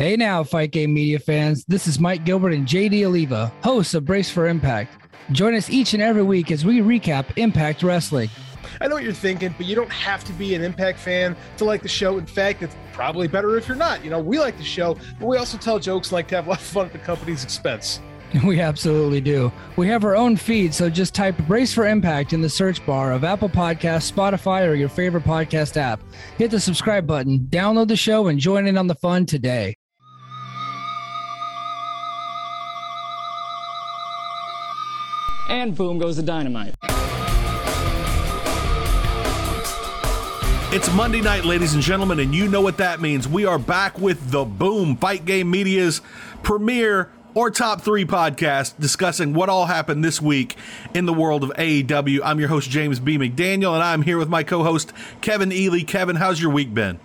Hey now, Fight Game Media fans. This is Mike Gilbert and JD Oliva, hosts of Brace for Impact. Join us each and every week as we recap Impact Wrestling. I know what you're thinking, but you don't have to be an Impact fan to like the show. In fact, it's probably better if you're not. You know, we like the show, but we also tell jokes and like to have a lot of fun at the company's expense. We absolutely do. We have our own feed, so just type Brace for Impact in the search bar of Apple Podcasts, Spotify, or your favorite podcast app. Hit the subscribe button, download the show, and join in on the fun today. And boom goes the dynamite. It's Monday night, ladies and gentlemen, and you know what that means. We are back with the Boom Fight Game Media's premiere or top three podcast discussing what all happened this week in the world of AEW. I'm your host, James B. McDaniel, and I'm here with my co host, Kevin Ely. Kevin, how's your week been?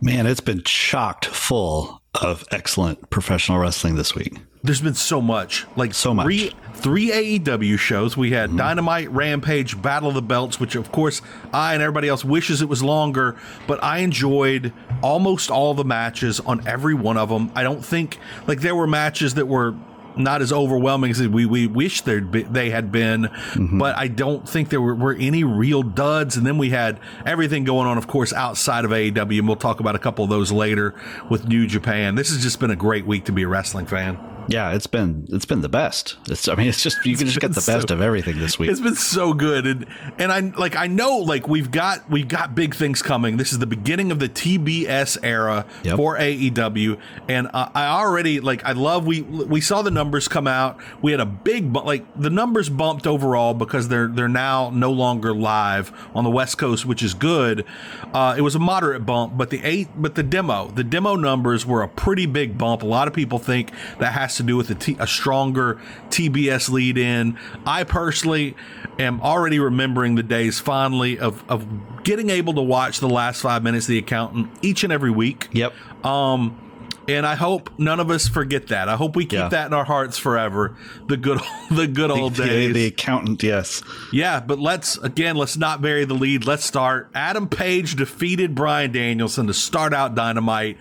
Man, it's been chocked full of excellent professional wrestling this week. There's been so much, like so much. Three, three AEW shows. We had mm-hmm. Dynamite, Rampage, Battle of the Belts, which of course I and everybody else wishes it was longer, but I enjoyed almost all the matches on every one of them. I don't think like there were matches that were not as overwhelming as we, we wish be, they had been, mm-hmm. but I don't think there were, were, any real duds. And then we had everything going on, of course, outside of AEW, and we'll talk about a couple of those later with New Japan. This has just been a great week to be a wrestling fan. Yeah, it's been it's been the best. It's I mean it's just you can just get the so, best of everything this week. It's been so good and and I like I know like we've got we've got big things coming. This is the beginning of the TBS era yep. for AEW and uh, I already like I love we we saw the numbers come out. We had a big like the numbers bumped overall because they're they're now no longer live on the West Coast, which is good. Uh, it was a moderate bump, but the eight but the demo the demo numbers were a pretty big bump. A lot of people think that has to do with a, T, a stronger TBS lead in. I personally am already remembering the days fondly of, of getting able to watch the last five minutes of the accountant each and every week. Yep. Um, and I hope none of us forget that. I hope we keep yeah. that in our hearts forever. The good, the good old the, days. The, the, accountant, yes, yeah. But let's again, let's not bury the lead. Let's start. Adam Page defeated Bryan Danielson to start out Dynamite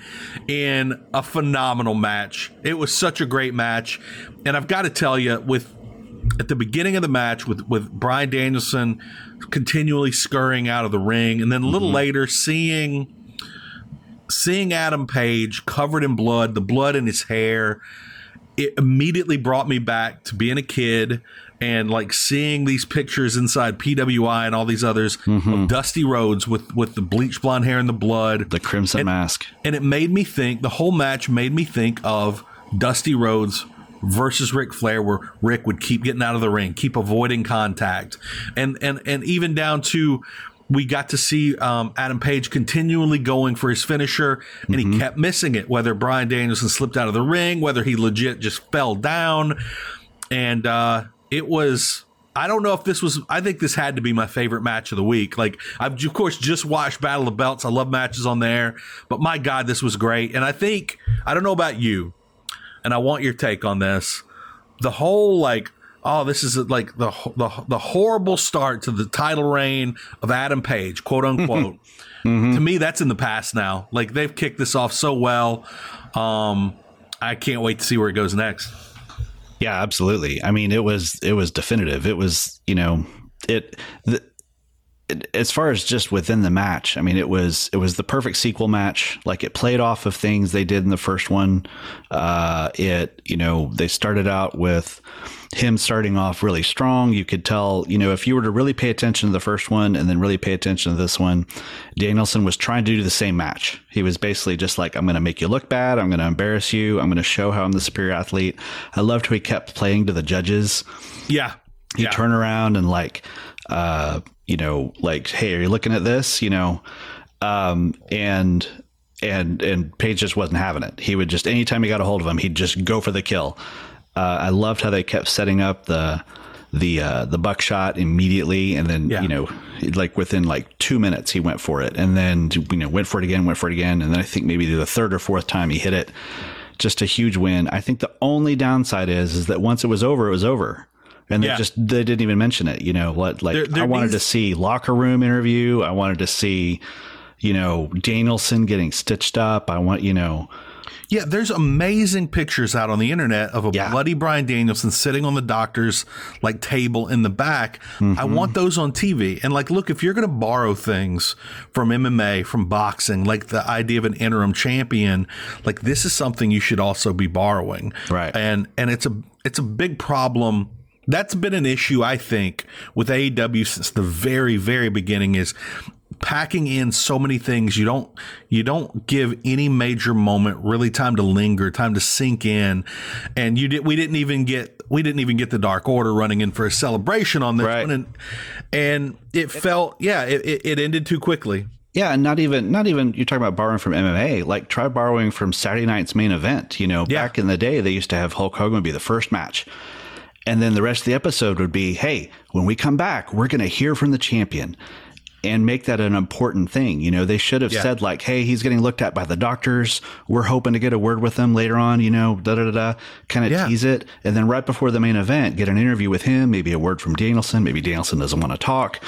in a phenomenal match. It was such a great match, and I've got to tell you, with at the beginning of the match with with Bryan Danielson continually scurrying out of the ring, and then a little mm-hmm. later seeing seeing Adam Page covered in blood, the blood in his hair, it immediately brought me back to being a kid and like seeing these pictures inside PWI and all these others mm-hmm. of Dusty Rhodes with with the bleach blonde hair and the blood, the crimson and, mask, and it made me think. The whole match made me think of Dusty Rhodes versus Ric Flair, where Ric would keep getting out of the ring, keep avoiding contact, and and and even down to we got to see um, Adam Page continually going for his finisher, and mm-hmm. he kept missing it. Whether Bryan Danielson slipped out of the ring, whether he legit just fell down, and uh, it was. I don't know if this was. I think this had to be my favorite match of the week. Like I've of course just watched Battle of Belts. I love matches on there, but my God, this was great. And I think I don't know about you, and I want your take on this. The whole like oh, this is like the, the the horrible start to the title reign of Adam Page, quote unquote. mm-hmm. To me, that's in the past now. Like they've kicked this off so well. Um, I can't wait to see where it goes next. Yeah, absolutely. I mean, it was it was definitive. It was you know it. The, as far as just within the match, I mean, it was it was the perfect sequel match. Like it played off of things they did in the first one. Uh, it you know they started out with him starting off really strong. You could tell, you know, if you were to really pay attention to the first one and then really pay attention to this one, Danielson was trying to do the same match. He was basically just like, I'm going to make you look bad. I'm going to embarrass you. I'm going to show how I'm the superior athlete. I loved how he kept playing to the judges. Yeah. He'd yeah. turn around and like, uh, you know, like, hey, are you looking at this? You know, um, and and and Page just wasn't having it. He would just anytime he got a hold of him, he'd just go for the kill. Uh, I loved how they kept setting up the the uh, the buckshot immediately, and then yeah. you know, like within like two minutes, he went for it, and then you know went for it again, went for it again, and then I think maybe the third or fourth time he hit it, just a huge win. I think the only downside is is that once it was over, it was over. And they yeah. just they didn't even mention it. You know what? Like there, there I wanted needs- to see locker room interview. I wanted to see, you know, Danielson getting stitched up. I want you know, Yeah, there's amazing pictures out on the internet of a Yeah. bloody Bryan Danielson sitting on the doctor's like table in the back. I mm-hmm. want those on TV. And like, look, if you're going to borrow things from MMA, from boxing, like the idea of an interim champion, like this is something you should also be borrowing. Right. And and it's a it's a big problem. That's been an issue, I think, with AEW since the very, very beginning is packing in so many things you don't you don't give any major moment really time to linger time to sink in and you did we didn't even get we didn't even get the dark order running in for a celebration on this Right. one and and it felt yeah it, it, it ended too quickly Yeah, and not even not even you're talking about borrowing from MMA. Like try borrowing from Saturday night's main event. You know, Yeah. back in the day, they used to have Hulk Hogan be the first match, and then the rest of the episode would be, "Hey, when we come back, we're going to hear from the champion." And make that an important thing. You know, they should have Yeah. said like, "Hey, he's getting looked at by the doctors. We're hoping to get a word with him later on." You know, da da da da. Kind of Yeah. tease it, and then right before the main event, get an interview with him. Maybe a word from Danielson. Maybe Danielson doesn't want to talk.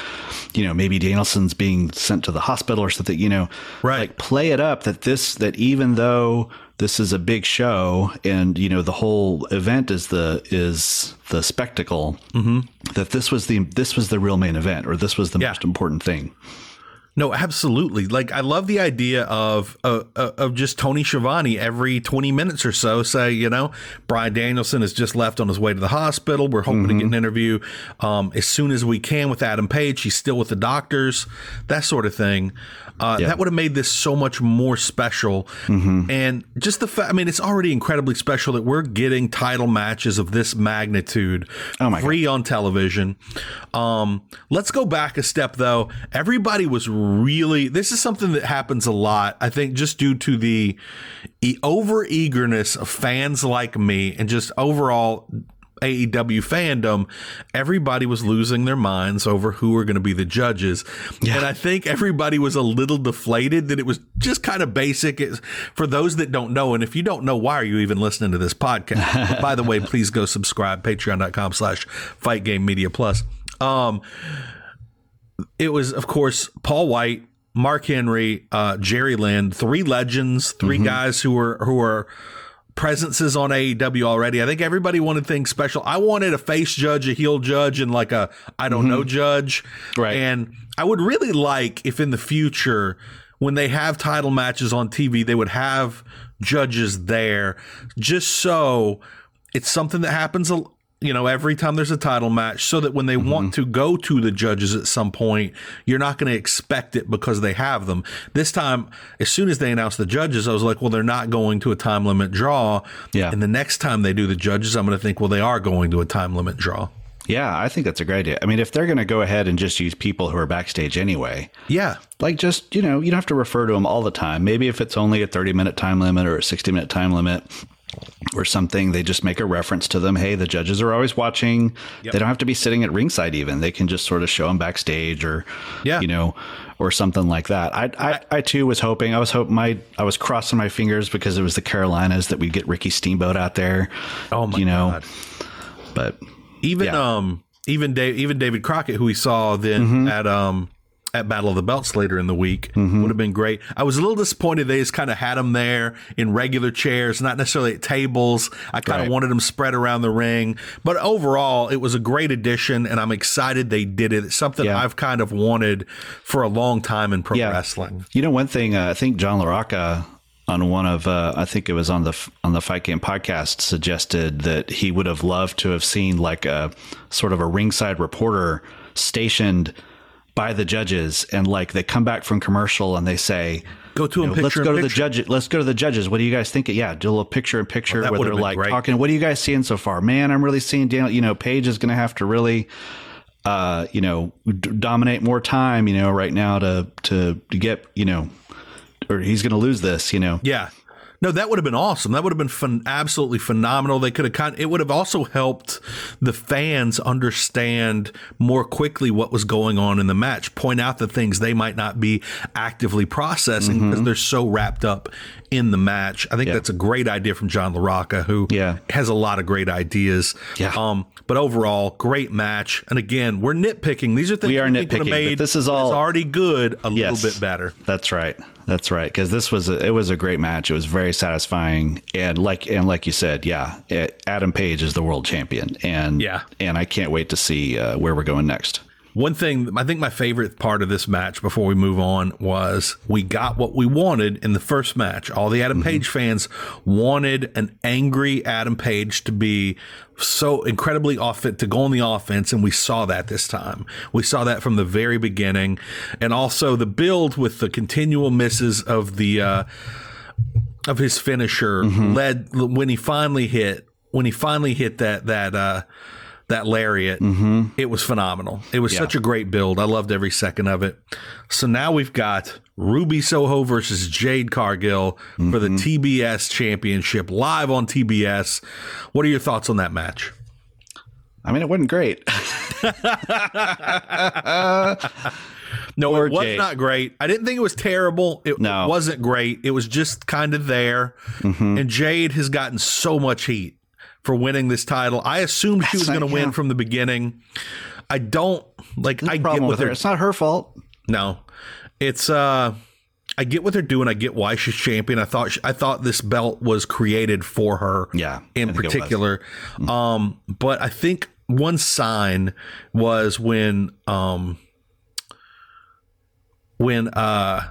You know, maybe Danielson's being sent to the hospital or something. You know, Right. Like play it up that this that even though this is a big show and you know the whole event is the is the spectacle mm-hmm. that this was the this was the real main event or this was the Yeah. most important thing. No, absolutely. Like I love the idea of uh, uh, of just Tony Schiavone every twenty minutes or so say, you know, Bryan Danielson has just left on his way to the hospital. We're hoping to get an interview um, as soon as we can with Adam Page. He's still with the doctors, that sort of thing. Uh, That would have made this so much more special. And just the fact, I mean, it's already incredibly special that we're getting title matches of this magnitude Oh my God. free on television. Um, let's go back a step though. Everybody was really, this is something that happens a lot, I think, just due to the e- over eagerness of fans like me and just overall AEW fandom, everybody was losing their minds over who were going to be the judges. And I think everybody was a little deflated that it was just kind of basic. It's, for those that don't know, and if you don't know, why are you even listening to this podcast? By the way, please go subscribe, patreon.com slash fight game media plus. Um, it was, of course, Paul White, Mark Henry, uh, Jerry Lynn, three legends, 3 guys who were who were presences on AEW already. I think everybody wanted things special. I wanted a face judge, a heel judge, and like a I don't know judge. Right. And I would really like if in the future when they have title matches on TV, they would have judges there just so it's something that happens a you know every time there's a title match so that when they want mm-hmm. to go to the judges at some point you're not going to expect it because they have them. This time as soon as they announced the judges i was like well they're not going to a time limit draw. Yeah. and the next time they do the judges i'm going to think well they are going to a time limit draw. Yeah, I think that's a great idea. I mean, if they're going to go ahead and just use people who are backstage anyway, yeah. like just you know you don't have to refer to them all the time. Maybe if it's only a 30 minute time limit or a 60 minute time limit or something they just make a reference to them. Hey the judges are always watching. They don't have to be sitting at ringside even. They can just sort of show them backstage or Yeah. you know or something like that. I, I i too was hoping i was hoping my i was crossing my fingers because it was the carolinas that we'd get ricky steamboat out there oh my you know. God. But even Yeah. um even Dave, even David Crockett, who we saw then Mm-hmm. at um at Battle of the Belts later in the week, would have been great. I was a little disappointed they just kind of had him there in regular chairs, not necessarily at tables. I kind of Right. wanted them spread around the ring, but overall, it was a great addition, and I'm excited they did it. It's something Yeah. I've kind of wanted for a long time in pro Yeah. wrestling. You know, one thing uh, I think John LaRocca on one of uh, I think it was on the on the Fight Game podcast suggested that he would have loved to have seen like a sort of a ringside reporter stationed by the judges and like they come back from commercial and they say Go to you a know, picture. let's go to the judges. Let's go to the judges. What do you guys think? Yeah, do a little picture in picture that where they're like great. talking. What are you guys seeing so far? Man, I'm really seeing Daniel. You know, Page is going to have to really uh, you know, d- dominate more time, you know, right now to to to get, you know, or he's going to lose this, you know. Yeah. No, that would have been awesome. That would have been fun, absolutely phenomenal. They could have kind. It would have also helped the fans understand more quickly what was going on in the match. Point out the things they might not be actively processing because they're so wrapped up in the match. I think Mm-hmm. Yeah. that's a great idea from John LaRocca, who Yeah. has a lot of great ideas. Yeah. Um, but overall, great match. And again, we're nitpicking. These are things We are nitpicking, made this is all- already good a Yes. little bit better. That's right. That's right, because this was a, it was a great match. It was very satisfying, and like and like you said, yeah, Adam Page is the world champion, and Yeah. and I can't wait to see uh, where we're going next. One thing, I think my favorite part of this match before we move on was we got what we wanted in the first match. All the Adam Page fans wanted an angry Adam Page to be so incredibly off to go on the offense, and we saw that this time. We saw that from the very beginning, and also the build with the continual misses of the uh, of his finisher led when he finally hit when he finally hit that that uh, that lariat. It was phenomenal. It was such a great build. I loved every second of it. So now we've got Ruby Soho versus Jade Cargill for the TBS Championship live on TBS. What are your thoughts on that match? I mean, it wasn't great. No, Or it was Jade. not great. I didn't think it was terrible. It No. wasn't great. It was just kind of there. Mm-hmm. And Jade has gotten so much heat for winning this title. I assumed she was going to win yeah. from the beginning. I don't like. I get with her, they're it's not her fault. no. It's uh. I get what they're doing. I get why she's champion. I thought I thought this belt was created for her. Yeah, in think it was. particular. Um, but I think one sign was when um when uh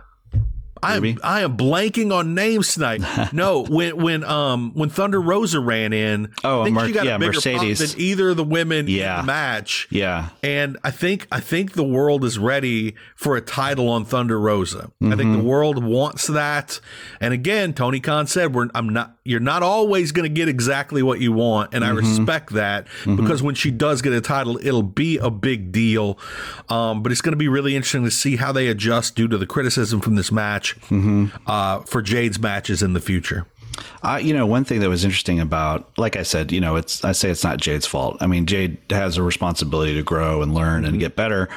I am, I am blanking on names tonight. No, when when um when Thunder Rosa ran in, Oh, I think Mer- she got yeah, a bigger pop than either of the women Yeah. in the match. Yeah, And I think I think the world is ready for a title on Thunder Rosa. I think Mm-hmm. the world wants that. And again, Tony Khan said, "We're I'm not. You're not always going to get exactly what you want, and I Mm-hmm. respect that because when she does get a title, it'll be a big deal. Um, but it's going to be really interesting to see how they adjust due to the criticism from this match Mm-hmm. uh, for Jade's matches in the future. I, you know, one thing that was interesting about, like I said, you know, it's I say it's not Jade's fault. I mean, Jade has a responsibility to grow and learn and get better,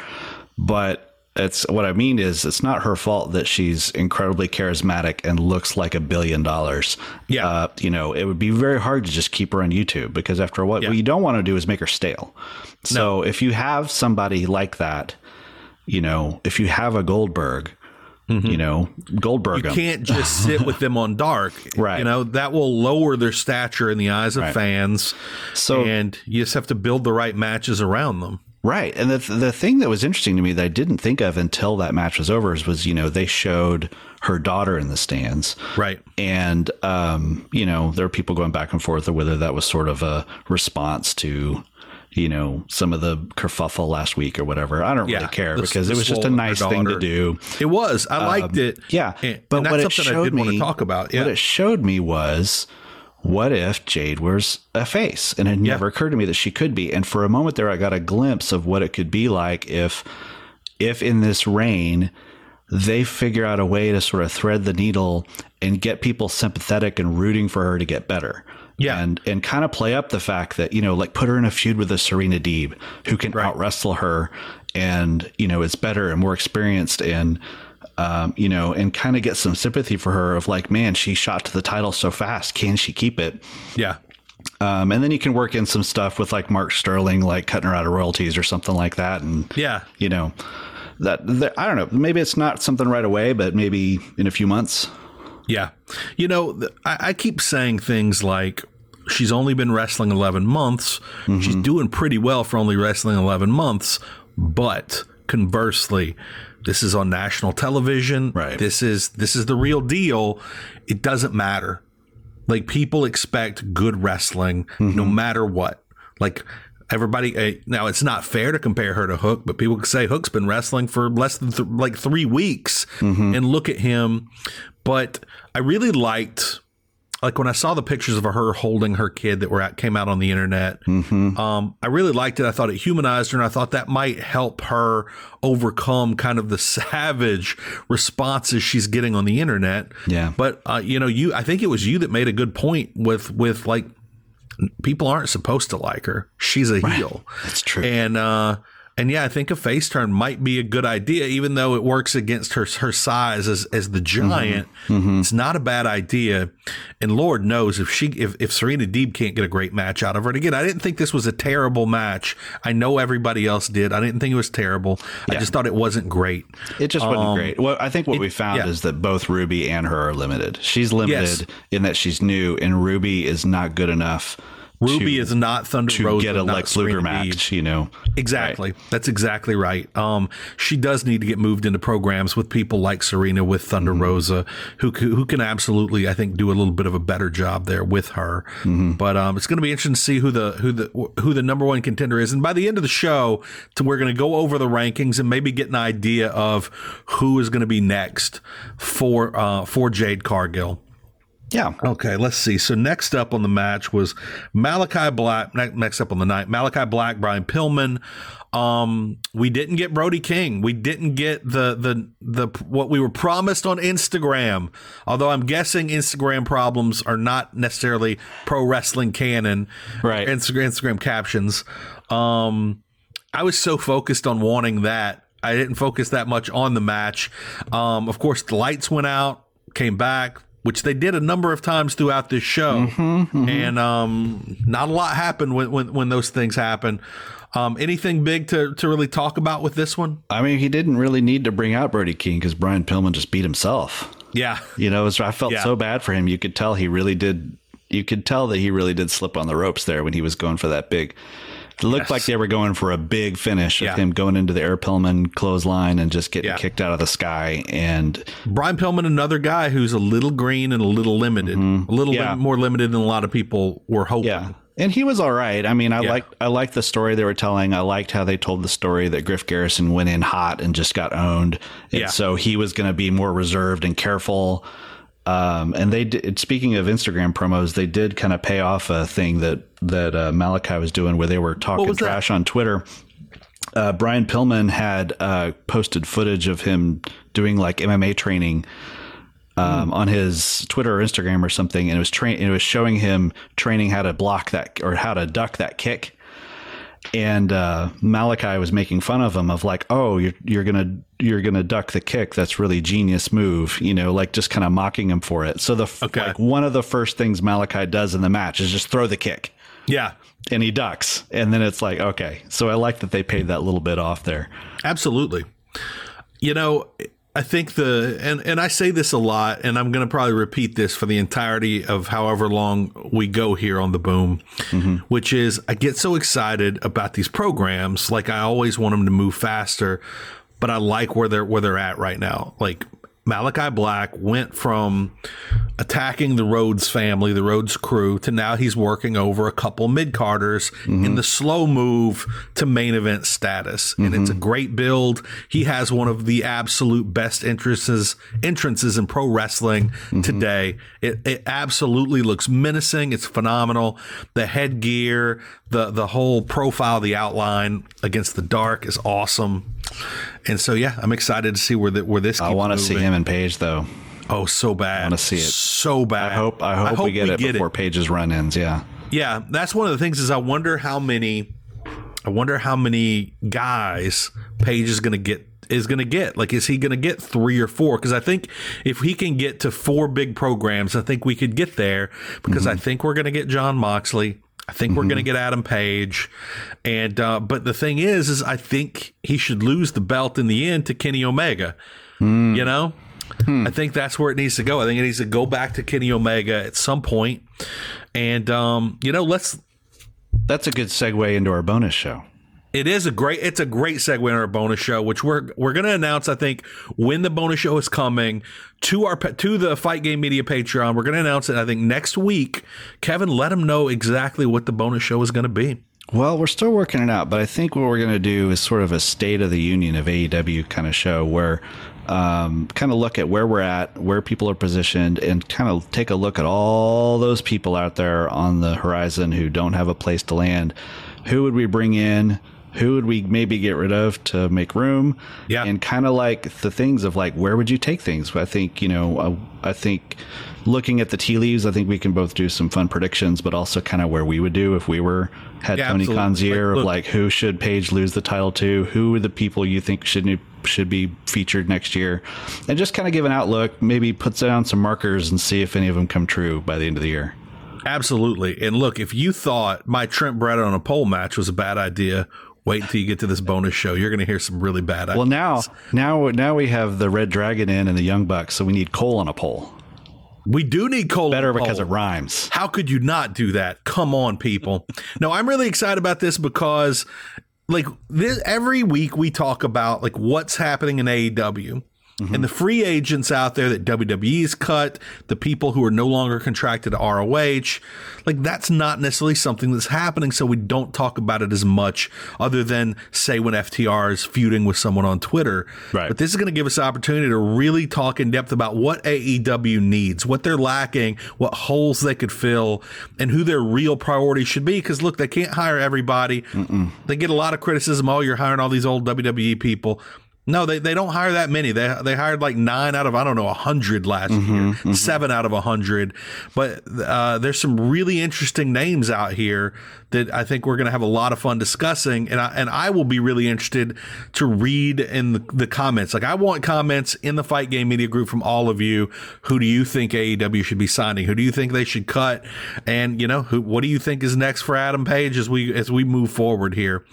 but it's what I mean is it's not her fault that she's incredibly charismatic and looks like a billion dollars. Yeah. uh, you know, it would be very hard to just keep her on YouTube because after what, Yeah. what you don't want to do is make her stale. So if you have somebody like that, you know, if you have a Goldberg. You know, Goldberg. Mm-hmm. You can't just sit with them on dark. Right. You know, that will lower their stature in the eyes of Right. fans. So- and you just have to build the right matches around them. Right. And the the thing that was interesting to me that I didn't think of until that match was over was, you know, they showed her daughter in the stands. Right. And um, you know, there were people going back and forth of whether that was sort of a response to you know, some of the kerfuffle last week or whatever. I don't Yeah, really care the- because the it was just a nice thing to do. It was. I liked it. Um, Yeah, And, but and what that's it something I showed me- to talk about. Yeah. What it showed me was what if Jade was a face? And it Yeah. never occurred to me that she could be. And for a moment there, I got a glimpse of what it could be like if, if in this reign, they figure out a way to sort of thread the needle and get people sympathetic and rooting for her to get better. Yeah. And and kind of play up the fact that, you know, like put her in a feud with a Serena Deeb who can out wrestle her and, you know, is better and more experienced and um, you know, and kind of get some sympathy for her of like, man, she shot to the title so fast. Can she keep it? yeah. Um, and then you can work in some stuff with like Mark Sterling, like cutting her out of royalties or something like that. And Yeah. you know, that, I don't know. Maybe it's not something right away, but maybe in a few months. Yeah. You know, I, I keep saying things like, she's only been wrestling 11 months. Mm-hmm. She's doing pretty well for only wrestling 11 months. But conversely, this is on national television. Right. This is this is the real deal. It doesn't matter. Like people expect good wrestling no matter what. Like everybody eh, now it's not fair to compare her to Hook, but people can say Hook's been wrestling for less than th- like 3 weeks and look at him. But I really liked like when I saw the pictures of her holding her kid that were out, came out on the internet, um, I really liked it. I thought it humanized her, and I thought that might help her overcome kind of the savage responses she's getting on the internet. Yeah. But uh, you know, you I think it was you that made a good point with with like people aren't supposed to like her. She's a heel. That's true. And uh And yeah, I think a face turn might be a good idea, even though it works against her her size as as the giant. Mm-hmm. It's not a bad idea. And Lord knows if she if, if Serena Deeb can't get a great match out of her. And again, I didn't think this was a terrible match. I know everybody else did. I didn't think it was terrible. I just thought it wasn't great. It just wasn't great. Well, I think what we found Um, yeah. is that both Ruby and her are limited. She's limited Yes. in that she's new, and Ruby is not good enough. Ruby to, is not Thunder to Rosa, get a Lex Luger match. You know, Exactly. That's exactly right. Um, she does need to get moved into programs with people like Serena with Thunder Rosa, who who can absolutely, I think, do a little bit of a better job there with her. But um, it's going to be interesting to see who the who the who the number one contender is. And by the end of the show, to, we're going to go over the rankings and maybe get an idea of who is going to be next for uh, for Jade Cargill. Yeah. Okay, let's see. So next up on the match was Malakai Black. Next up on the night, Malakai Black, Brian Pillman. Um, we didn't get Brody King. We didn't get the the the what we were promised on Instagram. Although I'm guessing Instagram problems are not necessarily pro wrestling canon, Right. Instagram Instagram captions. Um, I was so focused on wanting that. I didn't focus that much on the match. Um, of course, the lights went out, came back, which they did a number of times throughout this show, and um, not a lot happened when when, when those things happen. Um, anything big to, to really talk about with this one? I mean, he didn't really need to bring out Brody King because Brian Pillman just beat himself. Yeah, You know, was- I felt Yeah. so bad for him. You could tell he really did. You could tell that he really did slip on the ropes there when he was going for that big. It looked Yes. like they were going for a big finish with Yeah. him going into the Air Pillman clothesline and just getting Yeah. kicked out of the sky. And Brian Pillman, another guy who's a little green and a little limited, mm-hmm. a little Yeah. lim- more limited than a lot of people were hoping. yeah, and he was all right. I mean, I Yeah. liked I liked the story they were telling. I liked how they told the story that Griff Garrison went in hot and just got owned, and Yeah. so he was going to be more reserved and careful. Um, and they did, speaking of Instagram promos, they did kind of pay off a thing that that uh, Malakai was doing, where they were talking was that? trash on Twitter. Uh, Brian Pillman had uh, posted footage of him doing like MMA training um, on his Twitter or Instagram or something, and it was train. It was showing him training how to block that or how to duck that kick. And uh, Malakai was making fun of him of like, oh, you're you're gonna you're gonna duck the kick. That's really genius move, you know, like just kind of mocking him for it. So the Okay. like one of the first things Malakai does in the match is just throw the kick, yeah, and he ducks, and then it's like, okay. So I like that they paid that little bit off there. Absolutely. You know, I think the and and I say this a lot, and I'm going to probably repeat this for the entirety of however long we go here on the boom, mm-hmm. which is I get so excited about these programs, like I always want them to move faster, but I like where they're where they're at right now. Like Malakai Black went from attacking the Rhodes family, the Rhodes crew, to now he's working over a couple mid carders in mm-hmm. the slow move to main event status. And it's a mm-hmm. great build. He has one of the absolute best entrances entrances in pro wrestling mm-hmm. today. It, it absolutely looks menacing. It's phenomenal. The headgear, the the whole profile, the outline against the dark is awesome. And so yeah, I'm excited to see where that where this. I want to see him and Page though. Oh, so bad. I wanna see it. So bad. I hope I hope, we get it before Page's run ends. Yeah. Yeah, that's one of the things is I wonder how many I wonder how many guys Page is going to get is going to get. Like is he going to get 3 or 4 because I think if he can get to four big programs, I think we could get there because I mm-hmm. think we're going to get Jon Moxley. I think we're going to get Adam Page, and uh, but the thing is, is I think he should lose the belt in the end to Kenny Omega. You know, I think that's where it needs to go. I think it needs to go back to Kenny Omega at some point, and um, you know, let's. That's a good segue into our bonus show. It is a great. It's a great segue in our bonus show, which we're we're going to announce. I think when the bonus show is coming to our to the Fight Game Media Patreon, we're going to announce it. I think next week. Kevin, let them know exactly what the bonus show is going to be. Well, we're still working it out, but I think what we're going to do is sort of a state of the union of AEW kind of show where um, kind of look at where we're at, where people are positioned, and kind of take a look at all those people out there on the horizon who don't have a place to land. Who would we bring in? Who would we maybe get rid of to make room? Yeah. and kind of like the things of like where would you take things? I think you know, uh, I think looking at the tea leaves, I think we can both do some fun predictions, but also kind of where we would do if we were had Yeah, Tony. Khan's year Like, of like who should Page lose the title to? Who are the people you think should should be featured next year? And just kind of give an outlook, maybe put down some markers and see if any of them come true by the end of the year. Absolutely. And look, if you thought my Trent Beretta on a pole match was a bad idea, wait until you get to this bonus show. You're going to hear some really bad ideas. Well, now now now we have the Red Dragon in and the Young Bucks, so we need Cole on a pole. we do need Cole. Better on a because it rhymes. How could you not do that? Come on, people. no, I'm really excited about this because like this every week we talk about like what's happening in AEW. And the free agents out there that WWE's cut, the people who are no longer contracted to ROH, like that's not necessarily something that's happening. So we don't talk about it as much, other than say when FTR is feuding with someone on Twitter. Right. But this is going to give us opportunity to really talk in depth about what AEW needs, what they're lacking, what holes they could fill, and who their real priority should be. Because look, they can't hire everybody. They get a lot of criticism. Oh, you're hiring all these old WWE people. No, they, they don't hire that many. They they hired like nine out of I don't know a hundred last year, seven out of a hundred. But uh, there's some really interesting names out here that I think we're going to have a lot of fun discussing, and I and I will be really interested to read in the, the comments. Like I want comments in the Fight Game Media group from all of you. Who do you think AEW should be signing? Who do you think they should cut? And you know, who what do you think is next for Adam Page as we as we move forward here?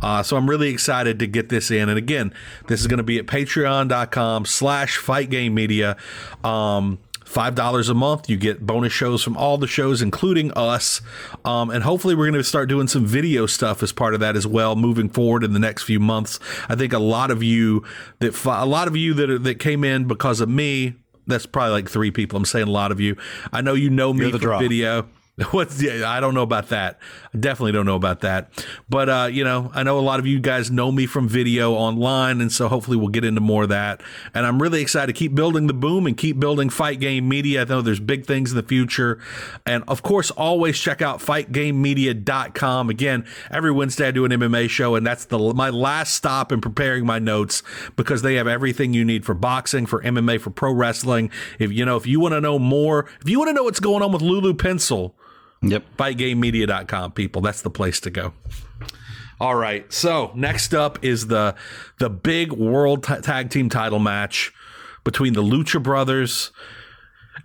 Uh, so I'm really excited to get this in. And again, this is going to be at patreon.com slash fight game media. Um, Five dollars a month, you get bonus shows from all the shows, including us, um, and hopefully we're going to start doing some video stuff as part of that as well, moving forward in the next few months. I think a lot of you that a lot of you that are, that came in because of me. That's probably like three people. I'm saying a lot of you. I know you know me You're the from draw. video. What's the, I don't know about that. I definitely don't know about that. But uh, you know, I know a lot of you guys know me from video online, and so hopefully we'll get into more of that. And I'm really excited to keep building the boom and keep building Fight Game Media. I know there's big things in the future. And of course, always check out fightgamemedia.com. Again, every Wednesday I do an MMA show, and that's the my last stop in preparing my notes because they have everything you need for boxing, for MMA, for pro wrestling. If you know, if you want to know more, if you want to know what's going on with Lulu Pencil, Yep. fightgamemedia.com people that's the place to go all right so next up is the the big world ta- tag team title match between the lucha brothers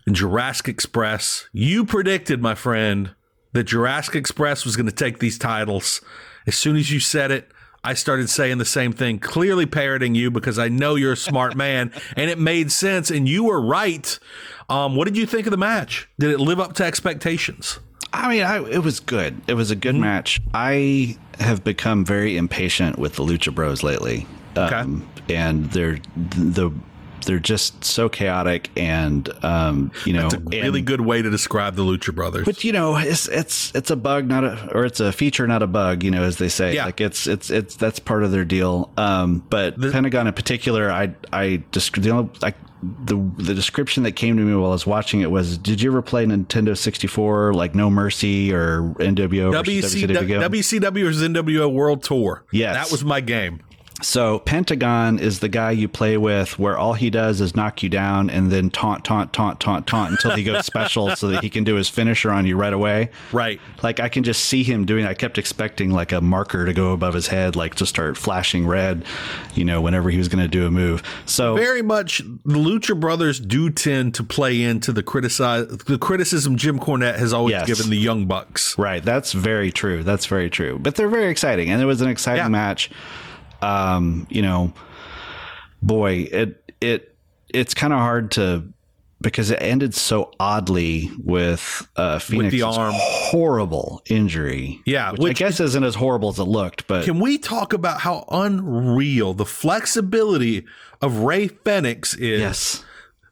and jurassic express you predicted my friend that jurassic express was going to take these titles as soon as you said it I started saying the same thing, clearly parroting you because I know you're a smart man, and it made sense, and you were right. Um, what did you think of the match? Did it live up to expectations? I mean, I, it was good. It was a good match. I have become very impatient with the Lucha Bros lately, um, and they're the they're just so chaotic, and um, you know, It's a really and- good way to describe the Lucha Brothers. But you know, it's it's it's a bug, not a, or it's a feature, not a bug. You know, as they say. Yeah. Like it's it's it's that's part of their deal. Um, but Pentagon in particular, I I just the only like the the description that came to me while I was watching it was, did you ever play Nintendo sixty four like No Mercy or NWO WC, WCW? WCW versus NWO World Tour. Yes. That was my game. So Pentagon is the guy you play with where all he does is knock you down and then taunt, taunt, taunt, taunt, taunt until he goes special so that he can do his finisher on you right away. Right. Like I can just see him doing. I kept expecting like a marker to go above his head, like to start flashing red, you know, whenever he was going to do a move. So Very much the Lucha Brothers do tend to play into the criticize the criticism Jim Cornette has always Yes. given the Young Bucks. Right. That's very true. That's very true. But they're very exciting, and it was an exciting Yeah. match. Um, you know, boy, it it it's kind of hard to because it ended so oddly with uh, Phoenix's arm. horrible injury. Yeah, which, which I guess isn't as horrible as it looked, but Can we talk about how unreal the flexibility of Rey Fenix is? yes.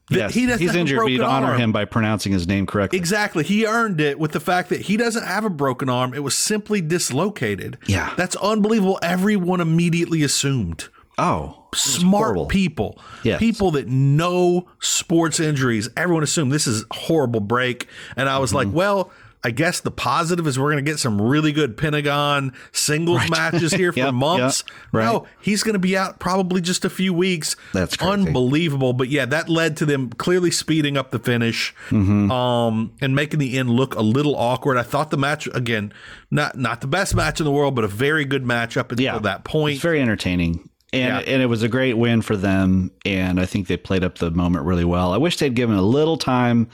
Yes, he doesn't he's injured. We'd honor arm. him by pronouncing his name correctly. Exactly. He earned it with the fact that he doesn't have a broken arm. It was simply dislocated. Yeah. That's unbelievable. Everyone immediately assumed. Oh, Smart people, Yes. people that know sports injuries, everyone assumed this is a horrible break. And I was Mm-hmm. like, well, I guess the positive is we're going to get some really good Pentagon singles matches here for Yep, months. yep, right. No, he's going to be out probably just a few weeks. That's crazy. unbelievable. But yeah, that led to them clearly speeding up the finish, Mm-hmm. um, and making the end look a little awkward. I thought the match again, not not the best match in the world, but a very good match up until Yeah. that point. It's very entertaining. And, Yeah. and it was a great win for them. And I think they played up the moment really well. I wish they'd given a little time.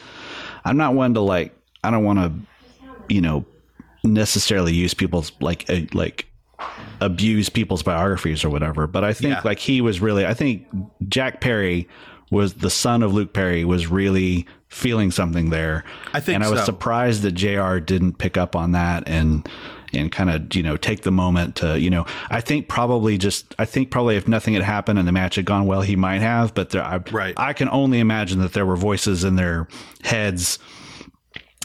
I'm not one to like, I don't want to, you know, necessarily use people's like, uh, like, abuse people's biographies or whatever. But I think Yeah. like he was really, I think Jack Perry was the son of Luke Perry was really feeling something there. I think and I was so. surprised that JR didn't pick up on that and and kind of you know take the moment to you know I think probably just I think probably if nothing had happened and the match had gone well he might have but there, I Right. I can only imagine that there were voices in their heads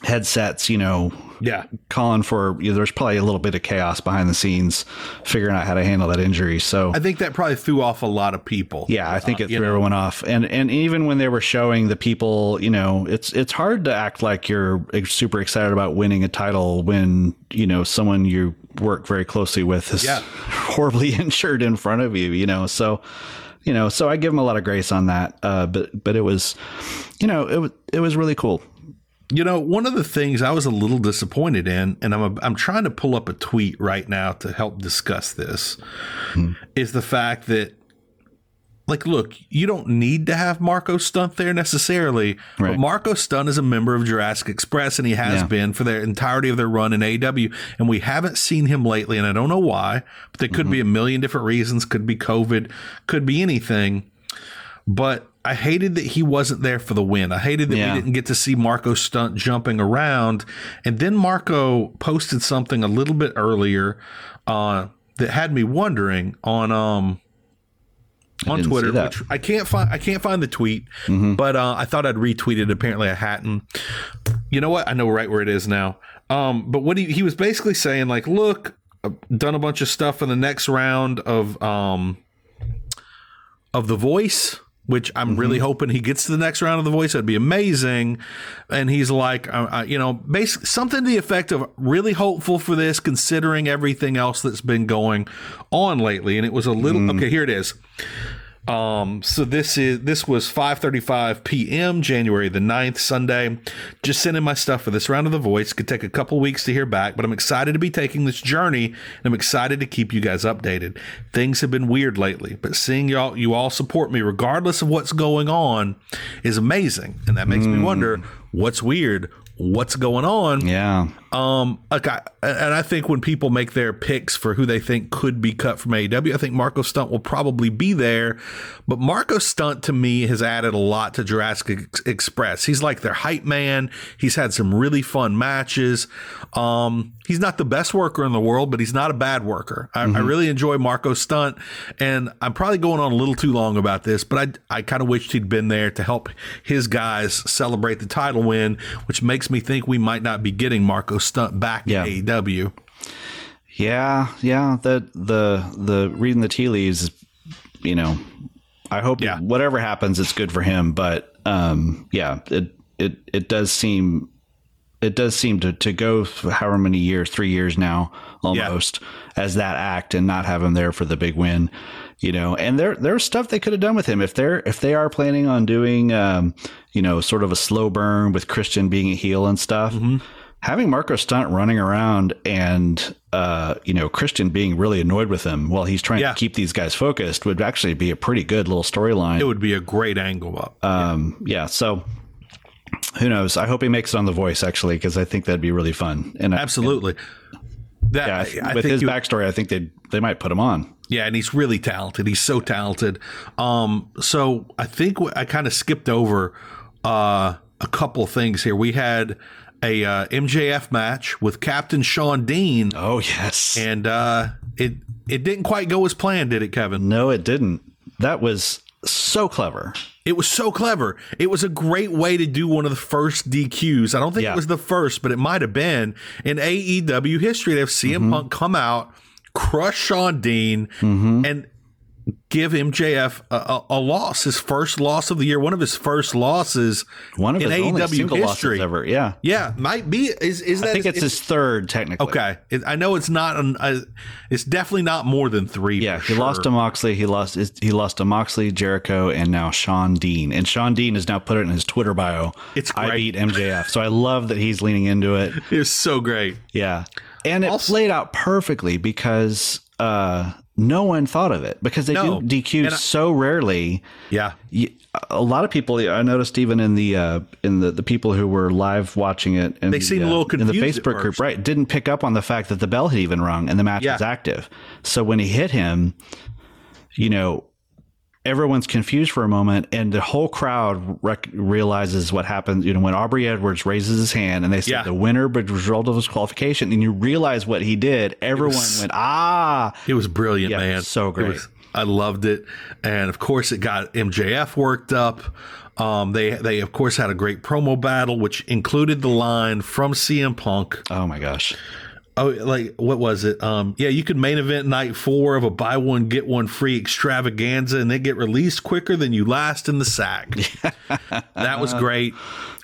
headsets you know yeah, calling for you know, there's probably a little bit of chaos behind the scenes figuring out how to handle that injury so I think that probably threw off a lot of people. yeah, I think Uh, it threw know. everyone off, and and even when they were showing the people, you know, it's it's hard to act like you're super excited about winning a title when you know someone you work very closely with is Yeah. horribly injured in front of you, you know. So, you know, so I give them a lot of grace on that, uh, but but it was, you know, it was it was really cool. You know, one of the things I was a little disappointed in, and I'm a, I'm trying to pull up a tweet right now to help discuss this, hmm. is the fact that, like, look, you don't need to have Marco Stunt there necessarily, but Marco Stunt is a member of Jurassic Express, and he has Yeah. been for the entirety of their run in AW, and we haven't seen him lately, and I don't know why, but there could mm-hmm. be a million different reasons, could be COVID, could be anything, but I hated that he wasn't there for the win. I hated that Yeah. we didn't get to see Marco stunt jumping around. And then Marco posted something a little bit earlier uh, that had me wondering on um on Twitter, which I can't find. I can't find the tweet, but uh, I thought I'd retweet it. Apparently, I hadn't. You know what? I know right where it is now. Um, but what he he was basically saying, like, look, I've done a bunch of stuff in the next round of um of the voice which i'm Mm-hmm. really hoping he gets to the next round of the voice that'd be amazing and he's like uh, uh, you know basically something to the effect of really hopeful for this considering everything else that's been going on lately and it was a little Mm. okay here it is um, so this is this was 5:35 p.m. January the 9th, Sunday. Just sending my stuff for this round of the voice. Could take a couple weeks to hear back, but I'm excited to be taking this journey and I'm excited to keep you guys updated. Things have been weird lately, but seeing y'all you all support me regardless of what's going on is amazing. And that makes me wonder what's weird, what's going on. Yeah, Um, like I, and I think when people make their picks for who they think could be cut from AEW, I think Marco Stunt will probably be there. But Marco Stunt to me has added a lot to Jurassic Ex- Express. He's like their hype man. He's had some really fun matches. Um, he's not the best worker in the world, but he's not a bad worker. I, I really enjoy Marco Stunt, and I'm probably going on a little too long about this, but I I kind of wished he'd been there to help his guys celebrate the title win, which makes me think we might not be getting Marco Stunt back Yeah. in AEW. yeah, yeah. The the the reading the tea leaves, you know. I hope Yeah. whatever happens, it's good for him. But um, yeah, it it it does seem it does seem to to go for however many years, three years now almost, as that act and not have him there for the big win. You know, and there there's stuff they could have done with him if they're if they are planning on doing um, you know, sort of a slow burn with Christian being a heel and stuff. Having Marco Stunt running around and uh, you know Christian being really annoyed with him while he's trying Yeah. to keep these guys focused would actually be a pretty good little storyline. It would be a great angle up. Um, yeah. So who knows? I hope he makes it on The Voice actually, because I think that'd be really fun. And I- Absolutely. That, yeah, I, I with his you- backstory, I think they they might put him on. Yeah, and he's really talented. He's so talented. Um, so I think I kind of skipped over uh, a couple things here. We had a uh, MJF match with Captain Shawn Dean, Oh yes. and uh, it it didn't quite go as planned, did it, Kevin? no, it didn't. That was so clever. It was so clever. It was a great way to do one of the first DQs. I don't think Yeah. it was the first, but it might have been in AEW history to have CM Mm-hmm. Punk come out, crush Shawn Dean, Mm-hmm. and give MJF a, a, loss, his first loss of the year, one of his first losses One of in his only AEW single history. losses ever. Yeah. Yeah, might be. Is is that? I think it's, his third technically. okay. I know it's not. An, uh, it's definitely not more than three. Yeah, he lost to. Moxley. He lost. He lost to Moxley, Jericho, and now Shawn Dean. And Shawn Dean has now put it in his Twitter bio. It's I beat MJF. So I love that he's leaning into it. It's so great. Yeah, and it Also- played out perfectly because uh, no one thought of it because they No. do DQ I- so rarely. Yeah. a lot of people I noticed even in the uh, in the, the people who were live watching it and They seemed a little confused in the Facebook group right didn't pick up on the fact that the bell had even rung and the match Yeah. was active. So when he hit him, you know, everyone's confused for a moment and the whole crowd rec- realizes what happens you know when aubrey edwards raises his hand and they say Yeah. the winner but result of his qualification and you realize what he did everyone went ah It was brilliant, Yeah, man. so great. was- I loved it, and of course, it got MJF worked up. Um, they they of course had a great promo battle, which included the line from CM Punk. oh my gosh Oh, like what was it? Um, yeah, you could main event night four of a buy one get one free extravaganza, and they get released quicker than you last in the sack. that was great.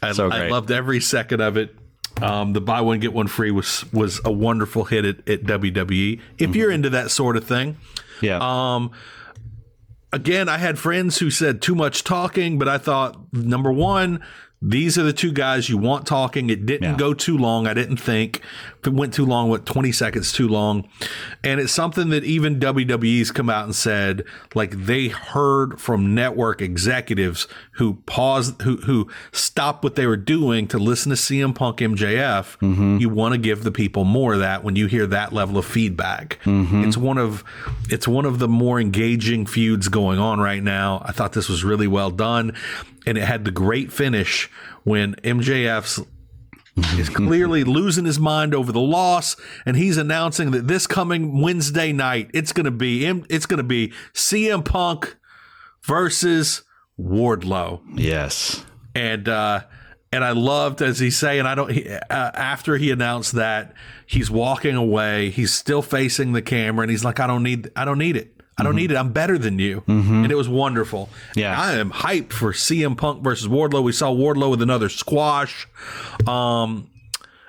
I, So I loved every second of it. Um, the buy one get one free was was a wonderful hit at, at WWE. If you're into that sort of thing, yeah um, again, I had friends who said too much talking, but I thought number one, these are the two guys you want talking. It didn't Yeah. go too long. I didn't think went too long, what 20 seconds too long. And it's something that even WWE's come out and said, like they heard from network executives who paused, who, who stopped what they were doing to listen to CM Punk MJF. Mm-hmm. You want to give the people more of that when you hear that level of feedback. Mm-hmm. It's one of, it's one of the more engaging feuds going on right now. I thought this was really well done. And it had the great finish when MJF's is clearly losing his mind over the loss, and he's announcing that this coming Wednesday night it's going to be it's going to be CM Punk versus Wardlow, yes and uh, and I loved as he's saying I don't he, uh, after he announced that he's walking away, he's still facing the camera, and he's like I don't need I don't need it. I don't need it. I'm better than you. And it was wonderful. Yeah. I am hyped for CM Punk versus Wardlow. We saw Wardlow with another squash. Um,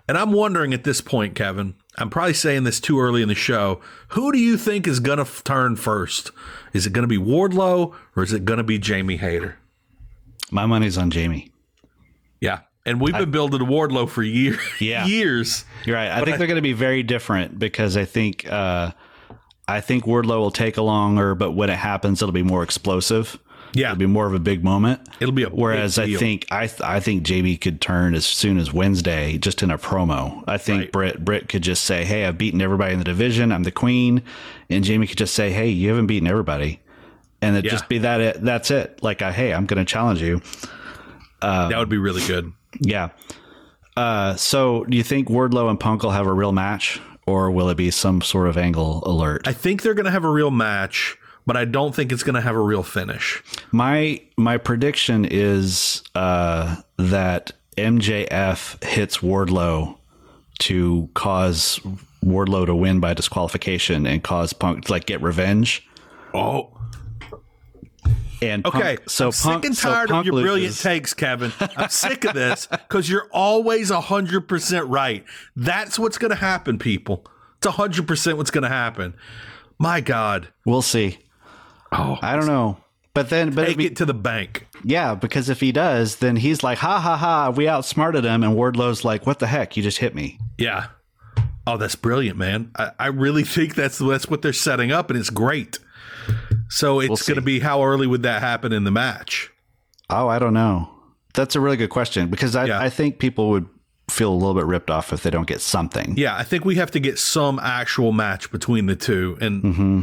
and I'm wondering at this point, Kevin, I'm probably saying this too early in the show. Who do you think is going to f- turn first? Is it going to be Wardlow or is it going to be Jamie Hayter? my money's on jamie Yeah. And we've been building Wardlow for years. Yeah. years. You're right. I think they're going to be very different because I think uh, I think Wardlow will take a longer, but when it happens, it'll be more explosive. Yeah. It'll be more of a big moment. It'll be a Whereas I think I th- I think JB could turn as soon as Wednesday, just in a promo. I think Right. Britt Britt could just say, "Hey, I've beaten everybody in the division. I'm the queen," and Jamie could just say, "Hey, you haven't beaten everybody," and it Yeah. just be that. It, that's it. Like, "Hey, I'm going to challenge you." that would be really good. Yeah. Uh, so, do you think Wardlow and Punk will have a real match, or will it be some sort of angle alert? I think they're going to have a real match, but I don't think it's going to have a real finish. My my prediction is uh, that MJF hits Wardlow to cause Wardlow to win by disqualification and cause Punk to like get revenge. Oh, And Okay, Punk, so I'm Punk, sick and so tired of Punk your brilliant takes, Kevin. I'm sick of this because you're always hundred percent right. That's what's going to happen, people. It's hundred percent what's going to happen. My God, We'll see. oh, I don't know. But then, but take be, it to the bank. yeah, because if he does, then he's like, ha ha ha, we outsmarted him, and Wardlow's like, what the heck, you just hit me. Yeah. Oh, that's brilliant, man. I, I really think that's that's what they're setting up, and it's great. So it's see. going to be how early would that happen in the match? Oh, I don't know. That's a really good question because I, Yeah. I think people would feel a little bit ripped off if they don't get something. Yeah, I think we have to get some actual match between the two, and mm-hmm.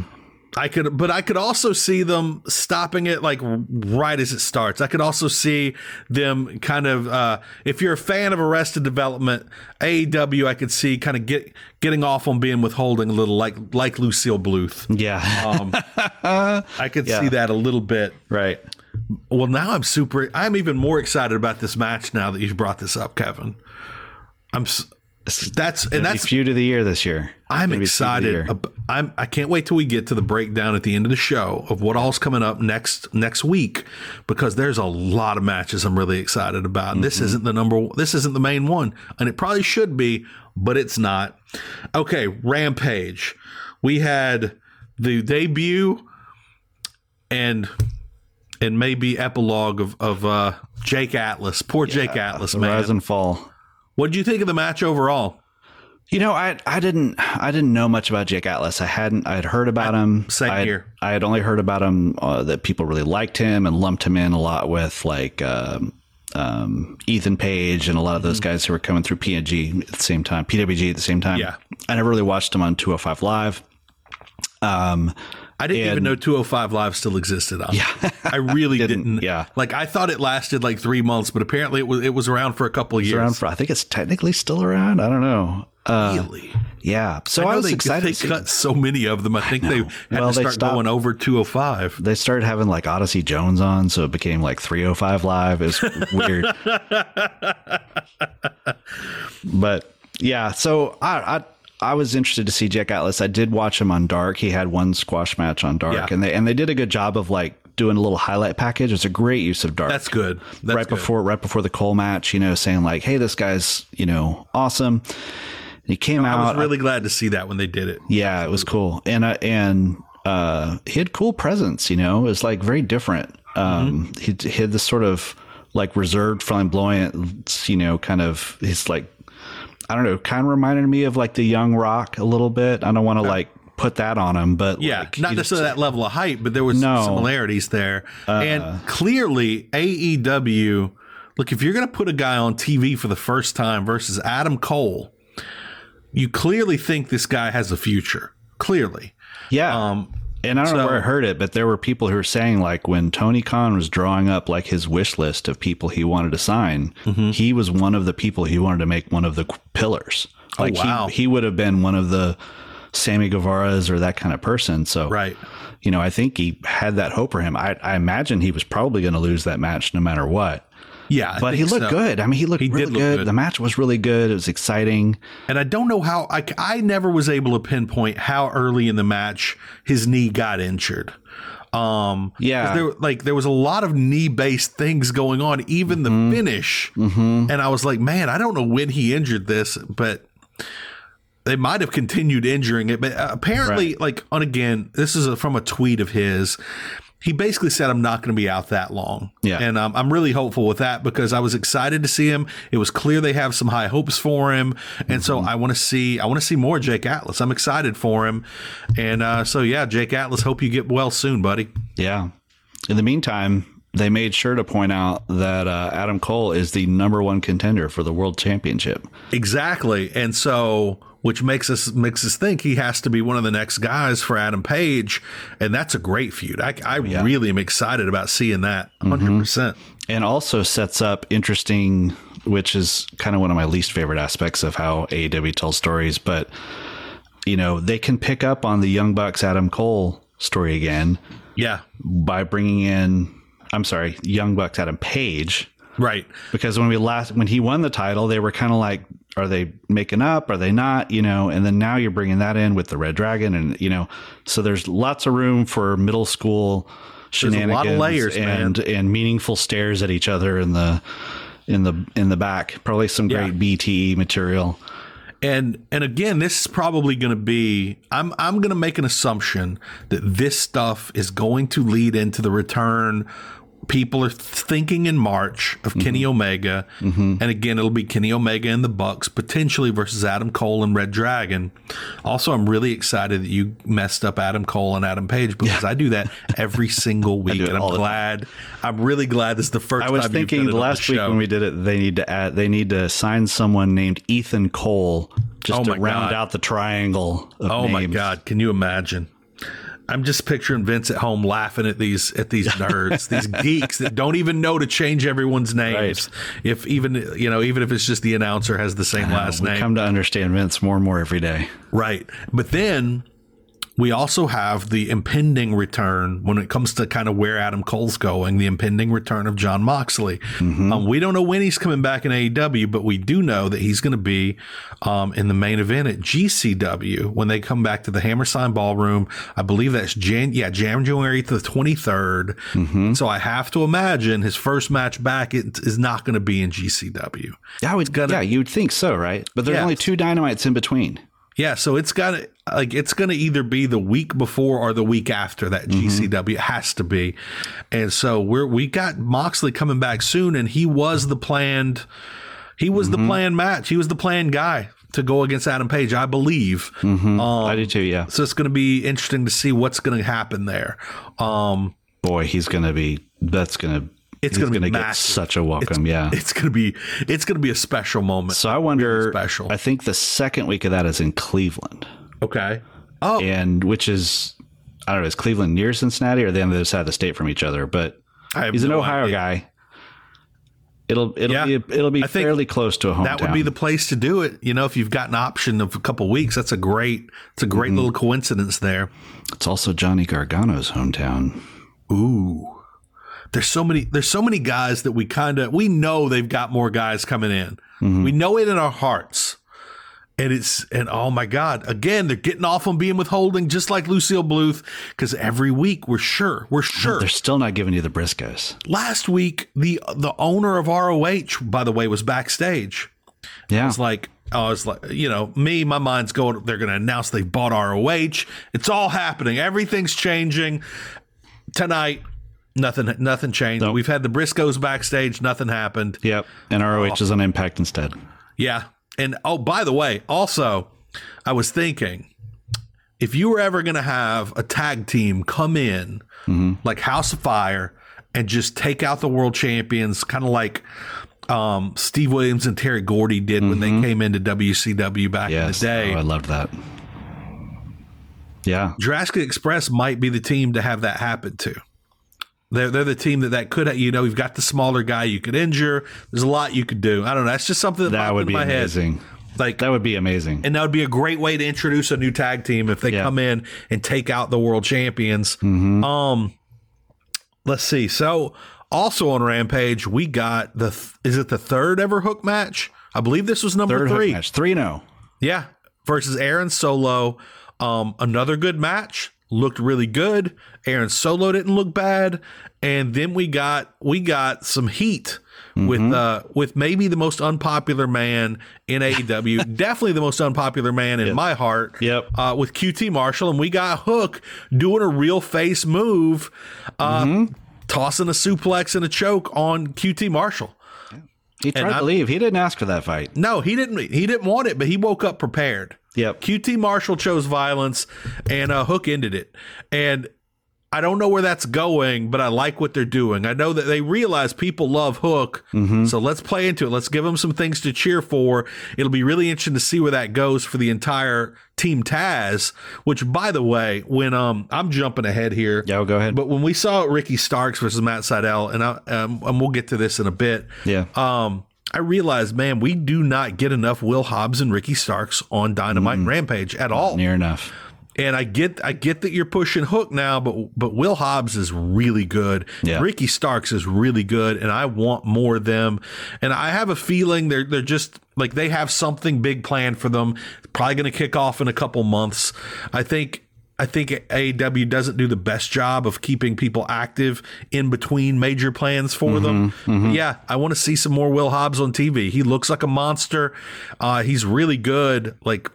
I could, but I could also see them stopping it like right as it starts. I could also see them kind of, uh, if you're a fan of Arrested Development, AEW, I could see kind of get getting off on being withholding a little, like like Lucille Bluth. Yeah. Um, I could see that a little bit. right. Well, now I'm super. I'm even more excited about this match now that you've brought this up, Kevin. I'm. That's and That's feud of the year this year. I'm Gonna be feud of the year. excited. I'm I can't wait till we get to the breakdown at the end of the show of what all's coming up next next week because there's a lot of matches I'm really excited about. This Mm-hmm. isn't the number this isn't the main one and it probably should be, but it's not. Okay, Rampage. We had the debut and and maybe epilogue of of uh Jake Atlas. Poor Jake Atlas, man. rise and fall. What did you think of the match overall? You know, I I didn't I didn't know much about Jake Atlas. I hadn't I had heard about him. same I here. I had only heard about him uh, that people really liked him and lumped him in a lot with like um, um, Ethan Page and a lot of those guys who were coming through PNG at the same time, PWG at the same time. Yeah. I never really watched him on 205 Live. Um, I didn't even know 205 Live still existed. On. Yeah, I really Didn't, didn't, yeah. like I thought it lasted like three months, but apparently it was it was around for a couple of years. around for, I think it's technically still around. I don't know. Uh, really? yeah. So I I, was they, excited. they to see- cut so many of them. I think they had Well, to they start stopped- going over 205. they started having like Odyssey Jones on, so it became like 305 live. Is weird. but yeah, so I, I I was interested to see Jack Atlas. I did watch him on Dark. He had one squash match on Dark, Yeah. and they and they did a good job of like doing a little highlight package. It's a great use of Dark. That's good. That's right good. before right before the Cole match, you know, saying like, "Hey, this guy's you know awesome." And he came I out. was really glad to see that when they did it. Yeah, it was cool, and uh, and uh, he had cool presence. You know, it was like very different. Um, he, he had this sort of like reserved, flamboyant, you know, kind of. He's like, I don't know, kind of reminded me of like the young Rock a little bit. I don't want to like put that on him, but Yeah, like, not just- necessarily that level of height, but there was No. Uh, similarities there. and clearly, AEW. Look, if you're going to put a guy on TV for the first time versus Adam Cole, you clearly think this guy has a future. Clearly. Yeah. Um, and I don't know where I heard it, but there were people who were saying like when Tony Khan was drawing up like his wish list of people he wanted to sign, Mm-hmm. he was one of the people he wanted to make one of the pillars. Like Oh, wow. he, he would have been one of the Sammy Guevara's or that kind of person. So Right. you know, I think he had that hope for him. I, I imagine he was probably going to lose that match no matter what. Yeah. I But he looked so. good. I mean, he looked He really did look good. good. The match was really good. It was exciting. And I don't know how I, I never was able to pinpoint how early in the match his knee got injured. Um, Yeah. there like there was a lot of knee based things going on, even the finish. And I was like, man, I don't know when he injured this, but they might have continued injuring it. But uh, apparently, like, on again, this is a, from a tweet of his. He basically said, "I'm not going to be out that long." Yeah. and um, I'm really hopeful with that because I was excited to see him. It was clear they have some high hopes for him, and so I want to see I want to see more Jake Atlas. I'm excited for him, and uh, so yeah, Jake Atlas. Hope you get well soon, buddy. Yeah. In the meantime, they made sure to point out that uh, Adam Cole is the number one contender for the world championship. Exactly. And so which makes us makes us think he has to be one of the next guys for Adam Page, and that's a great feud. I, I really am excited about seeing that 100. percent mm-hmm. And also sets up interesting, which is kind of one of my least favorite aspects of how AEW tells stories, but you know, they can pick up on the Young Bucks Adam Cole story again Yeah, by bringing in, I'm sorry, Young Bucks Adam Page. right. because when we last when he won the title they were kind of like are they making up are they not you know and then now you're bringing that in with the red dragon and you know so there's lots of room for middle school a shenanigans lot of layers, and and meaningful stares at each other in the in the in the back probably some Yeah. great bte material And and again, this is probably going to be. I'm I'm going to make an assumption that this stuff is going to lead into the return. People are thinking in March of Kenny mm-hmm. Omega, mm-hmm. and again, it'll be Kenny Omega and the Bucks potentially versus Adam Cole and Red Dragon. Also, I'm really excited that you messed up Adam Cole and Adam Page because I do that every single week, and I'm glad. I'm really glad this is the first. i was thinking last week when we did it they need to add they need to sign someone named ethan cole just Oh to round God. out the triangle of Oh my god, can you imagine? I'm just picturing Vince at home laughing at these at these nerds, these geeks that don't even know to change everyone's names. If even you know, even if it's just the announcer has the same last we name. come to understand vince more and more every day right. But then we also have the impending return when it comes to kind of where Adam Cole's going, the impending return of Jon Moxley. Um, we don't know when he's coming back in AEW, but we do know that he's going to be um, in the main event at GCW when they come back to the Hammerstein Ballroom. I believe that's Jan, yeah, January to the 23rd. So I have to imagine his first match back it is not going to be in GCW. Yeah, would, gonna- yeah, you'd think so, right? But there's only two dynamites in between. Yeah, so it's got to like it's going to either be the week before or the week after that GCW It has to be, and so we're we got Moxley coming back soon, and he was the planned, he was the planned match, he was the planned guy to go against Adam Page, I believe. Um, I do too. Yeah, so it's going to be interesting to see what's going to happen there. Um, boy, he's gonna be. That's gonna. It's gonna be get massive. such a welcome. yeah. it's going to be it's going to be a special moment. So I wonder. special. I think the second week of that is in Cleveland, okay. Oh, and which is I don't know. Is Cleveland near Cincinnati or are they on the other side of the state from each other? But he's an Ohio idea. guy. It'll it'll Yeah. be it'll be fairly close to a hometown. that would be the place to do it. You know, if you've got an option of a couple weeks, that's a great, it's a great Mm-hmm. little coincidence there. It's also Johnny Gargano's hometown. Ooh, there's so many, there's so many guys that we kind of, we know they've got more guys coming in. Mm-hmm. We know it in our hearts. And it's, and oh my God, again, they're getting off on being withholding just like Lucille Bluth, because every week we're sure, we're sure. They're still not giving you the Briscoes. Last week, the, the owner of ROH, by the way, was backstage. Yeah, It's like I was like, you know, me, my mind's going. They're going to announce they bought ROH. It's all happening. Everything's changing tonight. Nothing, nothing changed. Nope. We've had the Briscoes backstage. Nothing happened. Yep. And ROH is on Impact instead. Yeah. And oh, by the way, also, I was thinking if you were ever going to have a tag team come in like House of Fire and just take out the world champions, kind of like um, Steve Williams and Terry Gordy did when they came into WCW back Yes. in the day. Oh, I loved that. Yeah. Jurassic Express might be the team to have that happen to. They're, they're the team that that could, you know, you've got the smaller guy you could injure. There's a lot you could do. I don't know. That's just something that, That would be my amazing. head. Like That would be amazing. and that would be a great way to introduce a new tag team if they Yeah. come in and take out the world champions. Mm-hmm. Um, let's see. So also on Rampage, we got the th- is it the third ever hook match? I believe this was number Third three. match. 3 0. Yeah, versus Aaron Solo. Um, another good match. Looked really good. Aaron Solo didn't look bad, and then we got we got some heat with uh with maybe the most unpopular man in AEW. Definitely the most unpopular man in my heart. Yep. Uh, with QT Marshall, and we got Hook doing a real face move, uh, tossing a suplex and a choke on QT Marshall. He tried I- to leave. He didn't ask for that fight. No, he didn't. He didn't want it, but he woke up prepared. Yep. QT Marshall chose violence, and uh, Hook ended it. And I don't know where that's going, but I like what they're doing. I know that they realize people love Hook, so let's play into it. Let's give them some things to cheer for. It'll be really interesting to see where that goes for the entire Team Taz. Which, by the way, when um I'm jumping ahead here, Yeah, well, go ahead. But when we saw Ricky Starks versus Matt Sydal, and I um, and we'll get to this in a bit, Yeah. um, I realized, man, we do not get enough Will Hobbs and Ricky Starks on Dynamite and Rampage at all. Near enough. And I get, I get that you're pushing Hook now, but but Will Hobbs is really good. Yeah. Ricky Starks is really good, and I want more of them. And I have a feeling they're they're just like they have something big planned for them. Probably going to kick off in a couple months. I think. I think AEW doesn't do the best job of keeping people active in between major plans for them. But yeah, I want to see some more Will Hobbs on TV. He looks like a monster. Uh, he's really good. Like,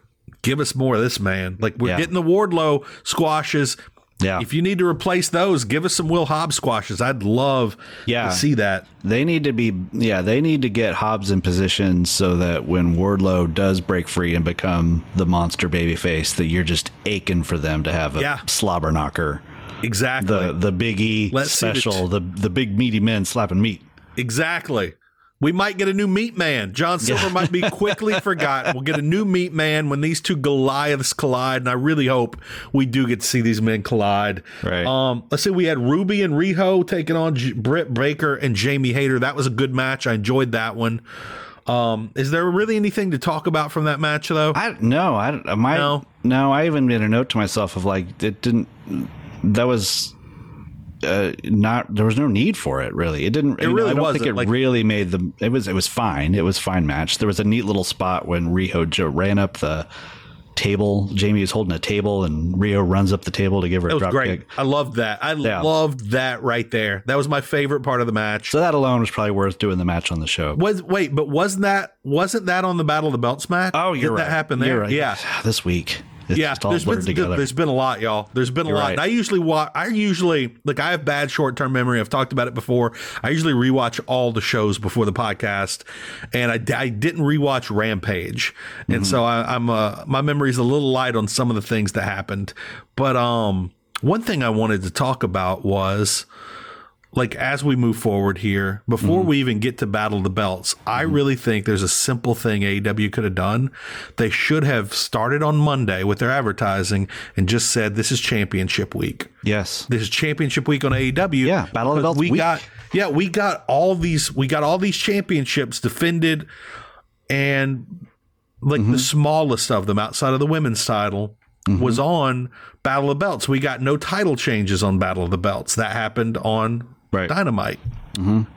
give us more of this man. Like, we're Yeah. getting the Wardlow squashes. Yeah. If you need to replace those, give us some Will Hobbs squashes. I'd love Yeah. to see that. They need to be, yeah, they need to get Hobbs in position so that when Wardlow does break free and become the monster babyface, that you're just aching for them to have a Yeah. slobber knocker. Exactly. The the Big E Let's see the special, the, the big meaty men slapping meat. Exactly. We might get a new meat man. John Silver might be quickly forgotten. We'll get a new meat man when these two Goliaths collide, and I really hope we do get to see these men collide. Right. Um, let's see. We had Ruby and Riho taking on J- Britt Baker and Jamie Hayter. That was a good match. I enjoyed that one. Um, is there really anything to talk about from that match, though? I no, I my No. No, I even made a note to myself of like it didn't. That was uh, not. There was no need for it. Really, it didn't. know, really I don't wasn't, think it like- really made the. It was. It was fine. It was fine match. There was a neat little spot when Riho jo- ran up the table. Jamie was holding a table, and Riho runs up the table to give her a drop great. kick. I loved that. I Yeah. loved that right there. That was my favorite part of the match. So that alone was probably worth doing the match on the show. was wait, but wasn't that wasn't that on the Battle of the Belts match? Oh, you're Did right. that happen there? Right. Yeah. This week. It's yeah, there's been, together. there's been a lot, y'all. There's been a You're lot. right. And I usually watch. I usually like. I have bad short term memory. I've talked about it before. I usually rewatch all the shows before the podcast, and I, I didn't rewatch Rampage, Mm-hmm. and so I, I'm uh, my memory's a little light on some of the things that happened. But um, one thing I wanted to talk about was like as we move forward here, before Mm-hmm. we even get to Battle the Belts, I really think there's a simple thing AEW could have done. They should have started on Monday with their advertising and just said, "This is Championship Week. yes. This is Championship Week on AEW." Yeah, Battle of the Belts We week. got yeah, we got all these we got all these championships defended, and like Mm-hmm. the smallest of them outside of the women's title. Was on Battle of the Belts. We got no title changes on Battle of the Belts. That happened on Right. Dynamite,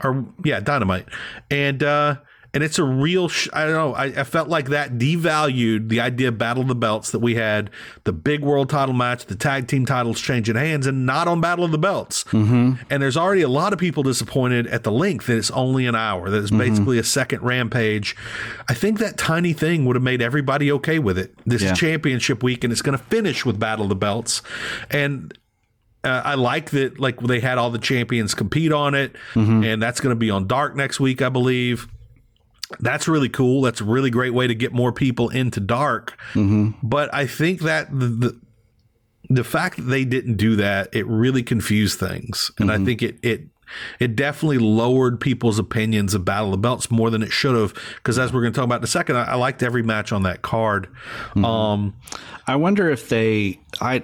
or yeah, Dynamite, and uh, and it's a real. Sh- I don't know. I, I felt like that devalued the idea of Battle of the Belts that we had the big world title match, the tag team titles changing hands, and not on Battle of the Belts. Mm-hmm. And there's already a lot of people disappointed at the length that it's only an hour. That it's basically a second rampage. I think that tiny thing would have made everybody okay with it. This Yeah. is championship week, and it's going to finish with Battle of the Belts, and uh, I like that like they had all the champions compete on it, and that's going to be on Dark next week, I believe. That's really cool. That's a really great way to get more people into Dark. But I think that the, the the fact that they didn't do that, it really confused things, and I think it it it definitely lowered people's opinions of Battle of the Belts more than it should have. Because as we're going to talk about in a second, I, I liked every match on that card. Um, I wonder if they I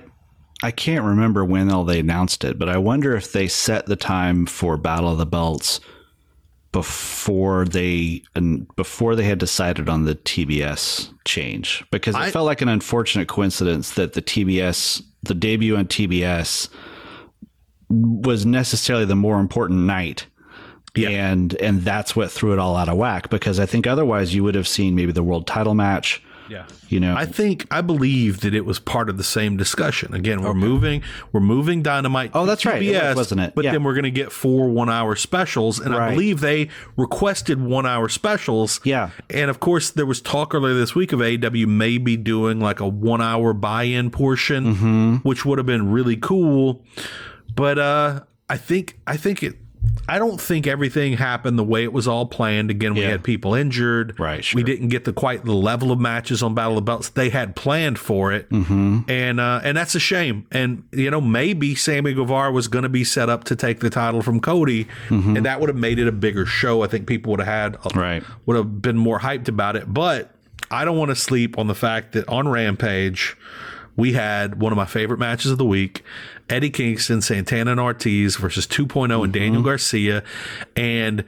I can't remember when all they announced it, but I wonder if they set the time for Battle of the Belts before they and before they had decided on the TBS change because it I- felt like an unfortunate coincidence that the TBS the debut on TBS was necessarily the more important night. Yeah. And and that's what threw it all out of whack because I think otherwise you would have seen maybe the world title match. Yeah. You know. I think I believe that it was part of the same discussion. Again, we're moving we're moving Dynamite. Oh, to that's right. It was, wasn't it? But Yeah. then we're going to get four one hour specials, and I believe they requested one hour specials. Yeah. and of course there was talk earlier this week of AEW maybe doing like a one hour buy in portion, Mm-hmm. which would have been really cool. But uh, I think I think it. I don't think everything happened the way it was all planned. Again, we Yeah. had people injured. Right, We didn't get the quite the level of matches on Battle of the Belts they had planned for it, mm-hmm. and uh, and that's a shame. And you know, maybe Sammy Guevara was going to be set up to take the title from Cody, and that would have made it a bigger show. I think people would have had Mm-hmm. Right. would have been more hyped about it. But I don't want to sleep on the fact that on Rampage. We had one of my favorite matches of the week Eddie Kingston, Santana and Ortiz versus 2.0 and Daniel Garcia. And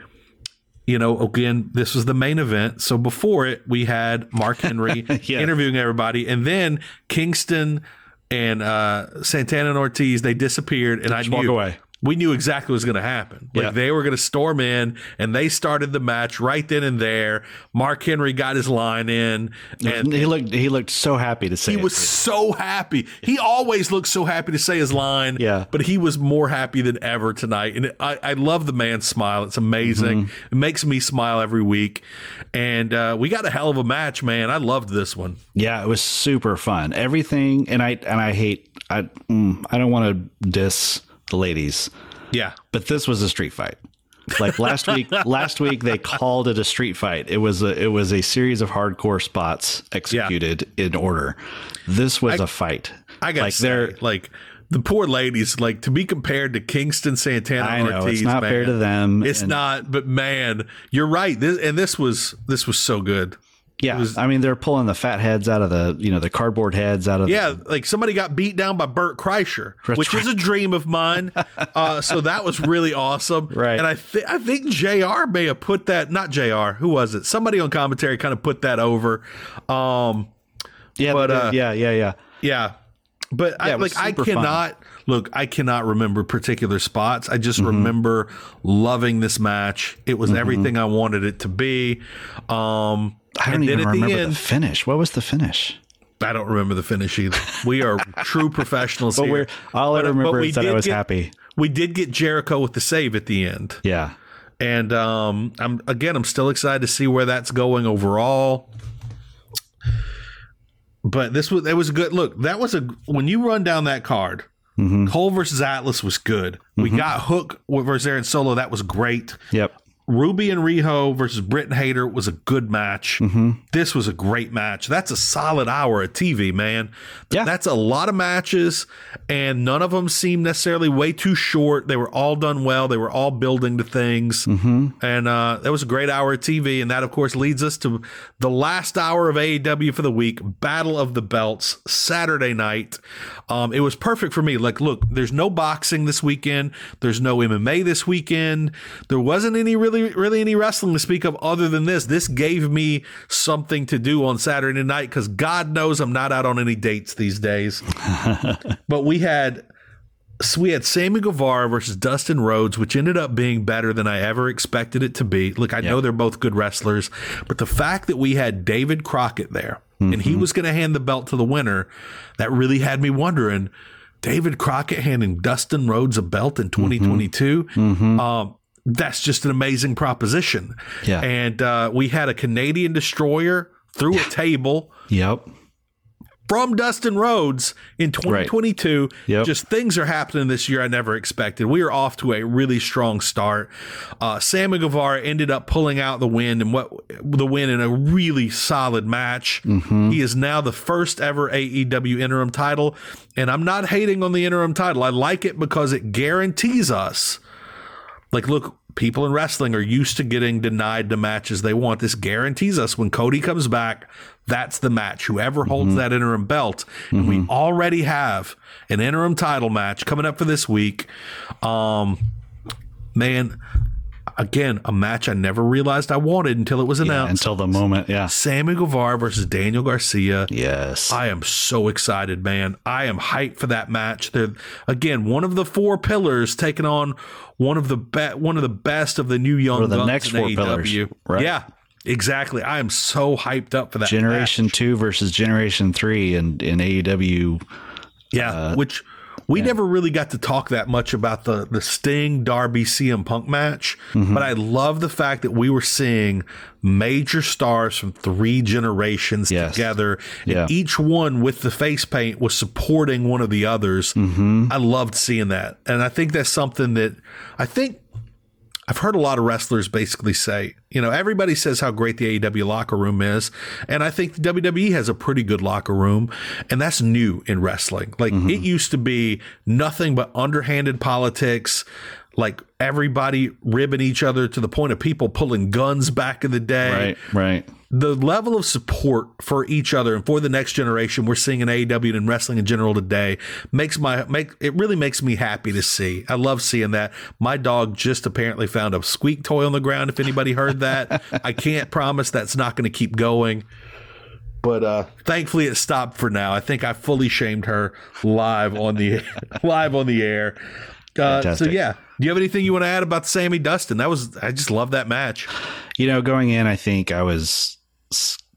you know, again, this was the main event. So before it, we had Mark Henry Yeah. interviewing everybody, and then Kingston and uh, Santana and Ortiz they disappeared, and I walk knew away. We knew exactly what was going to happen. Like Yeah. they were going to storm in, and they started the match right then and there. Mark Henry got his line in, and he looked he looked so happy to say he it. was so happy. He always looks so happy to say his line. Yeah. But he was more happy than ever tonight. And I, I love the man's smile. It's amazing. Mm-hmm. It makes me smile every week. And uh, we got a hell of a match, man. I loved this one. Yeah, it was super fun. Everything, and I and I hate I mm, I don't want to diss the ladies, Yeah. but this was a street fight. Like last week, last week they called it a street fight. It was a it was a series of hardcore spots executed in order. This was a fight. I got like say, they're like, the poor ladies, like to be compared to Kingston, Santana, I know, Ortiz, it's not man, fair to them, It's and- not, but man, you're right. This and this was this was so good. Yeah. I mean, they're pulling the fat heads out of the you know the cardboard heads out of Yeah, like somebody got beat down by Bert Kreischer, which was a dream of mine. uh, so that was really awesome. Right. And I think I think Jr. may have put that. Not Jr. Who was it? Somebody on commentary kind of put that over. Um, yeah, but, uh, yeah, yeah, yeah. Yeah. But I, Yeah, was like I super fun. cannot look, I cannot remember particular spots. I just Mm-hmm. remember loving this match. It was everything I wanted it to be. Um I don't and even remember the the, finish. What was the finish? I don't remember the finish either. We are true professionals But here. all I But- uh, but remember is that I was get- happy. We did get Jericho with the save at the end. Yeah. And um, I'm again, I'm still excited to see where that's going overall. But this was it was a good look. That was a when you run down that card, mm-hmm. Cole versus Atlas was good. We mm-hmm. got Hook versus Aaron Solo. That was great. Yep. Ruby and Riho versus Britt and Hayter was a good match. This was a great match. That's a solid hour of TV, man. Yeah. That's a lot of matches, and none of them seemed necessarily way too short. They were all done well. They were all building to things. Mm-hmm. And uh, that was a great hour of TV. And that, of course, leads us to the last hour of AEW for the week Battle of the Belts, Saturday night. Um, it was perfect for me. Like, look, there's no boxing this weekend, there's no MMA this weekend. There wasn't any really, really any wrestling to speak of other than this. This gave me something to do on Saturday night because God knows I'm not out on any dates these days. but we had so we had Sammy Guevara versus Dustin Rhodes, which ended up being better than I ever expected it to be. Look, I know they're both good wrestlers, but the fact that we had David Crockett there and he was going to hand the belt to the winner, that really had me wondering. David Crockett handing Dustin Rhodes a belt in 2022. Um, that's just an amazing proposition. Yeah. And uh, we had a Canadian destroyer through a table Yep. From Dustin Rhodes in 2022. Yep. Just things are happening this year I never expected. We are off to a really strong start. Uh, Sammy Guevara ended up pulling out the win and what the win in a really solid match. He is now the first ever AEW interim title, and I'm not hating on the interim title. I like it because it guarantees us like, look, people in wrestling are used to getting denied the matches they want. This guarantees us when Cody comes back, that's the match. Whoever holds that interim belt. And we already have an interim title match coming up for this week. Um, man, again, a match I never realized I wanted until it was Yeah, announced. until the moment. Yeah. Sammy Guevara versus Daniel Garcia. Yes. I am so excited, man. I am hyped for that match. They're again one of the four pillars taking on one of the be- one of the best of the new young Or the next in four AEW. pillars, right. Yeah, exactly. I am so hyped up for that Generation match. two versus Generation three in, in E AEW. Yeah, Uh, which we never really got to talk that much about the the Sting Darby CM Punk match, Mm-hmm. but I love the fact that we were seeing major stars from three generations Yes. together, and Yeah. each one with the face paint was supporting one of the others. Mm-hmm. I loved seeing that, and I think that's something that I think I've heard a lot of wrestlers basically say, you know, everybody says how great the AEW locker room is. And I think the WWE has a pretty good locker room. And that's new in wrestling. Like mm-hmm. it used to be nothing but underhanded politics, like everybody ribbing each other to the point of people pulling guns back in the day Right. Right. the level of support for each other and for the next generation we're seeing in AEW and wrestling in general today makes my make it really makes me happy to see. I love seeing that. My dog just apparently found a squeak toy on the ground. If anybody heard that, I can't promise that's not going to keep going. But uh, thankfully, it stopped for now. I think I fully shamed her live on the live on the air. Uh, so yeah, do you have anything you want to add about Sammy Dustin? That was I just love that match. You know, going in, I think I was,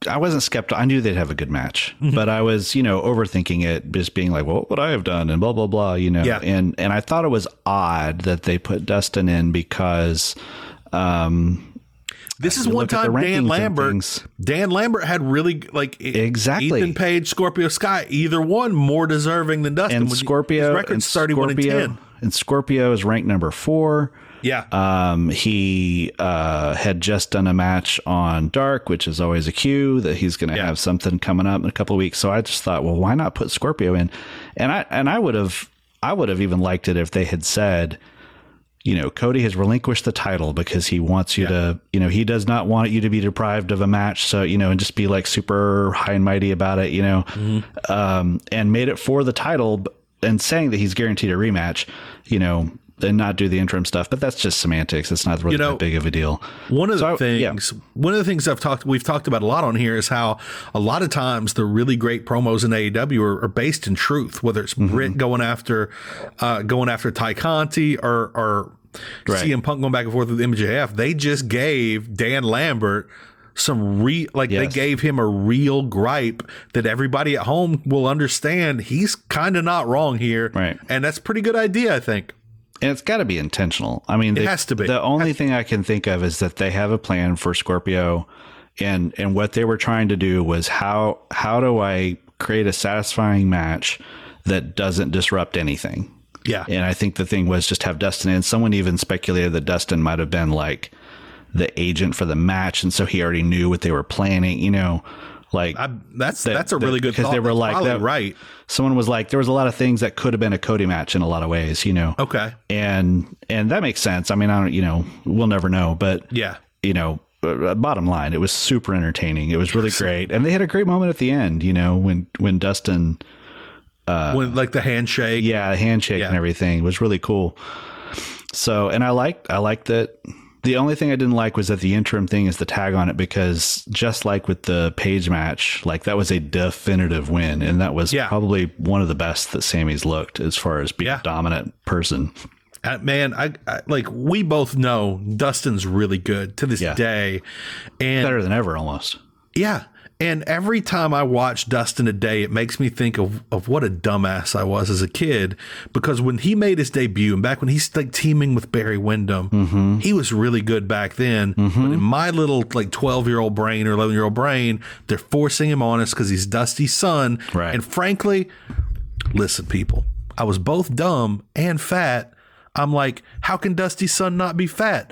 I wasn't skeptical. I knew they'd have a good match, Mm-hmm. but I was, you know, overthinking it, just being like, well, what would I have done? And blah, blah, blah, you know. Yeah. And, and I thought it was odd that they put Dustin in because, um, This is one look at the time Dan Lambert. Dan Lambert had really like Exactly. Ethan Page, Scorpio Sky, either one more deserving than Dustin. and When you- Scorpio, his record's and thirty one and Scorpio, ten. And Scorpio is ranked number four. Yeah, Um, he uh, had just done a match on Dark, which is always a cue that he's going to Yeah. have something coming up in a couple of weeks. So I just thought, well, why not put Scorpio in? And I and I would have I would have even liked it if they had said, you know, Cody has relinquished the title because he wants you to, you know, he does not want you to be deprived of a match. So you know, and just be like super high and mighty about it, you know, um, and made it for the title and saying that he's guaranteed a rematch, you know. and not do the interim stuff. But that's just semantics. It's not really You know, that big of a deal. One of the So, yeah. things, one of the things I've talked, we've talked about a lot on here is how a lot of times the really great promos in AEW are, are based in truth, whether it's Mm-hmm. Britt going after, uh, going after Tay Conti or, or Right. CM Punk going back and forth with MJF. They just gave Dan Lambert some re, like they gave him a real gripe that everybody at home will understand. He's kind of not wrong here. Right. And that's a pretty good idea, I think. And it's got to be intentional. I mean, It they- has to be. The only thing I can think of is that they have a plan for Scorpio, and and what they were trying to do was how how do I create a satisfying match that doesn't disrupt anything. Yeah. And I think the thing was just have Dustin and Someone even speculated that Dustin might have been like the agent for the match, and so he already knew what they were planning. You know, like I, that's that- that's a that- really good because they were like that- right. someone was like there was a lot of things that could have been a Cody match in a lot of ways. You know, Okay. and and that makes sense. I mean, I don't, you know, we'll never know, but Yeah. you know, uh, bottom line, it was super entertaining. It was really great, and they had a great moment at the end. You know, when when Dustin, uh, when like the handshake. Uh, yeah, the handshake and everything was really cool. So, and I liked I liked that. The only thing I didn't like was that the interim thing is the tag on it because just like with the page match, like that was a definitive win, and that was Yeah. probably one of the best that Sammy's looked as far as being Yeah. a dominant person. Uh, man, I, I like we both know Dustin's really good to this Yeah. day, and Better than ever, almost. yeah, and every time I watch Dustin today, it makes me think of of what a dumbass I was as a kid because when he made his debut and back when he's like teaming with Barry Windham, Mm-hmm. he was really good back then. But in my little like twelve year old brain or eleven year old brain, they're forcing him on us because he's Dusty's son, Right. And frankly, listen, people, I was both dumb and fat. I'm like, how can Dusty's son not be fat?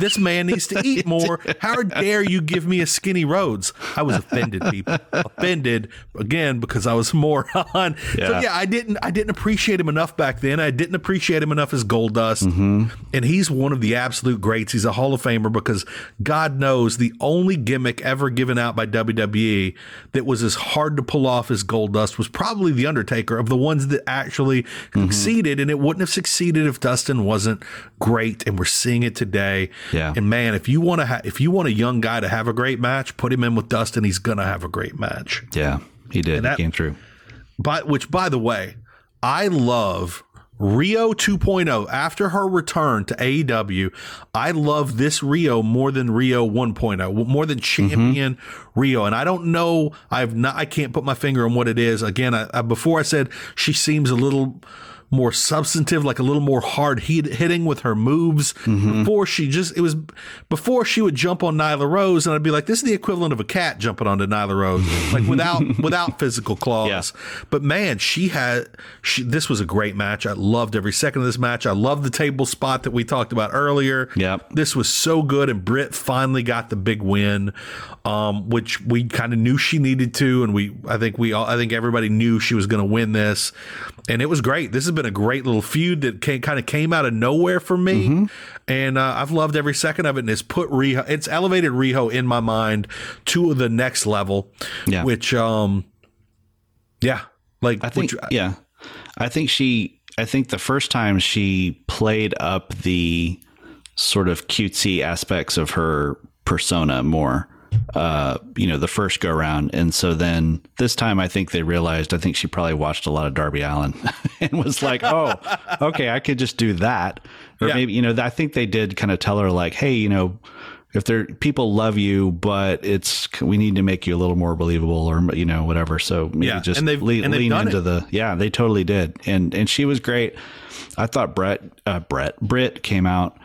This man needs to eat more. How dare you give me a skinny Rhodes? I was offended, people. offended again because I was more on. So Yeah. yeah, I didn't I didn't appreciate him enough back then. I didn't appreciate him enough as Gold Dust. Mm-hmm. And he's one of the absolute greats. He's a Hall of Famer because God knows the only gimmick ever given out by WWE that was as hard to pull off as Gold Dust was probably The Undertaker of the ones that actually Mm-hmm. succeeded. And it wouldn't have succeeded if Dustin wasn't great. And we're seeing it today. Yeah. And man, if you want to ha- if you want a young guy to have a great match, put him in with Dustin. He's gonna have a great match. Yeah, he did. that- he came through. By which, by the way, I love Riho 2.0 after her return to AEW. I love this Riho more than Riho 1.0, more than champion mm-hmm. Riho. And I don't know. I've not. I can't put my finger on what it is. Again, I, I, before I said she seems a little more substantive, like a little more hard hit, hitting with her moves. Before she just, it was before she would jump on Nyla Rose, and I'd be like, this is the equivalent of a cat jumping onto Nyla Rose, like without without physical claws. Yeah. But man, she had she. This was a great match. I loved every second of this match. I loved the table spot that we talked about earlier. Yep. this was so good, and Britt finally got the big win, um, which we kind of knew she needed to, and we I think we all I think everybody knew she was going to win this, and it was great. This has been a great little feud that came, kind of came out of nowhere for me, Mm-hmm. and uh, I've loved every second of it. And it's put Riho, it's elevated Riho in my mind to the next level, Yeah. which um, yeah, like I think, which, yeah, I think she. I think the first time she played up the sort of cutesy aspects of her persona more. Uh, you know, the first go round, and so then this time, I think they realized. I think she probably watched a lot of Darby Allin and was like, "Oh, okay, I could just do that." Or Yeah. maybe you know, I think they did kind of tell her like, "Hey, you know, if they're people love you, but it's we need to make you a little more believable, or you know, whatever." So maybe Yeah, just and they've- lean, and they've lean into it. the yeah, they totally did, and and she was great. I thought Brett, uh, Brett, Britt came out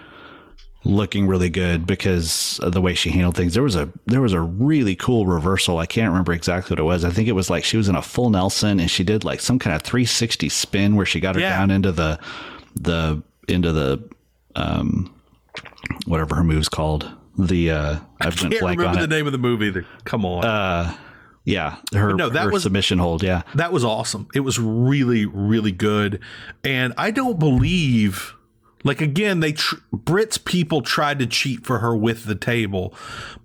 looking really good because of the way she handled things. There was a there was a really cool reversal. I can't remember exactly what it was. I think it was like she was in a full Nelson and she did like some kind of 360 spin where she got her Yeah. down into the the into the um whatever her move's called. The uh I've been can't remember the it. name of the movie either. Come on. Uh Yeah, her, no, that her was- submission hold. Yeah, that was awesome. It was really, really good. And I don't believe, like, again, they, tr- Britt's people tried to cheat for her with the table.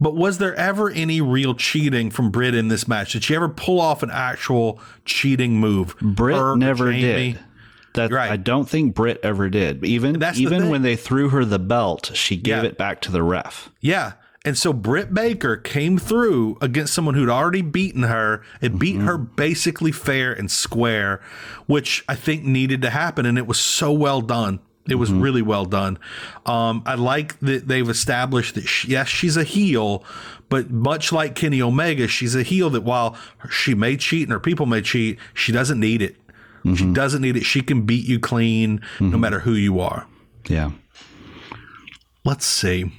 But was there ever any real cheating from Britt in this match? Did she ever pull off an actual cheating move? Britt Her, never Jamie? did. That Right. I don't think Britt ever did. Even That's even thing. when they threw her the belt, she gave Yeah. it back to the ref. Yeah. And so Britt Baker came through against someone who'd already beaten her and beat mm-hmm. her basically fair and square, which I think needed to happen. And it was so well done. It was really well done. Um, I like that they've established that, she, yes, she's a heel, but much like Kenny Omega, she's a heel that while she may cheat and her people may cheat, she doesn't need it. She doesn't need it. She can beat you clean no matter who you are. Yeah. Let's see.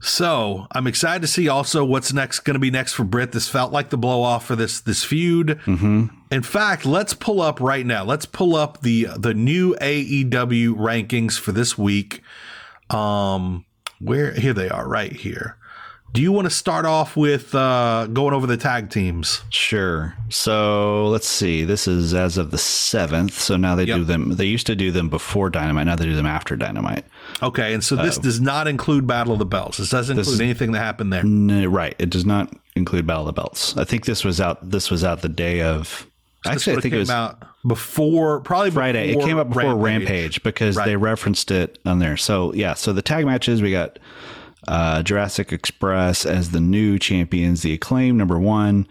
So I'm excited to see also what's next going to be next for Britt. This felt like the blow off for this this feud. Mm-hmm. In fact, let's pull up right now. Let's pull up the the new AEW rankings for this week. Um, where here they are right here. Do you want to start off with uh, going over the tag teams? Sure. So let's see. This is as of the seventh. So now they Yep. do them. They used to do them before Dynamite. Now they do them after Dynamite. Okay, and so this does not include Battle of the Belts. This doesn't include anything that happened there. No, right. It does not include Battle of the Belts. I think this was out. This was out the day of. Actually, I think it came was out before, probably Friday. It came up before Rampage, because Right. they referenced it on there. So yeah. So the tag matches we got uh, Jurassic Express as the new champions. The Acclaim number one,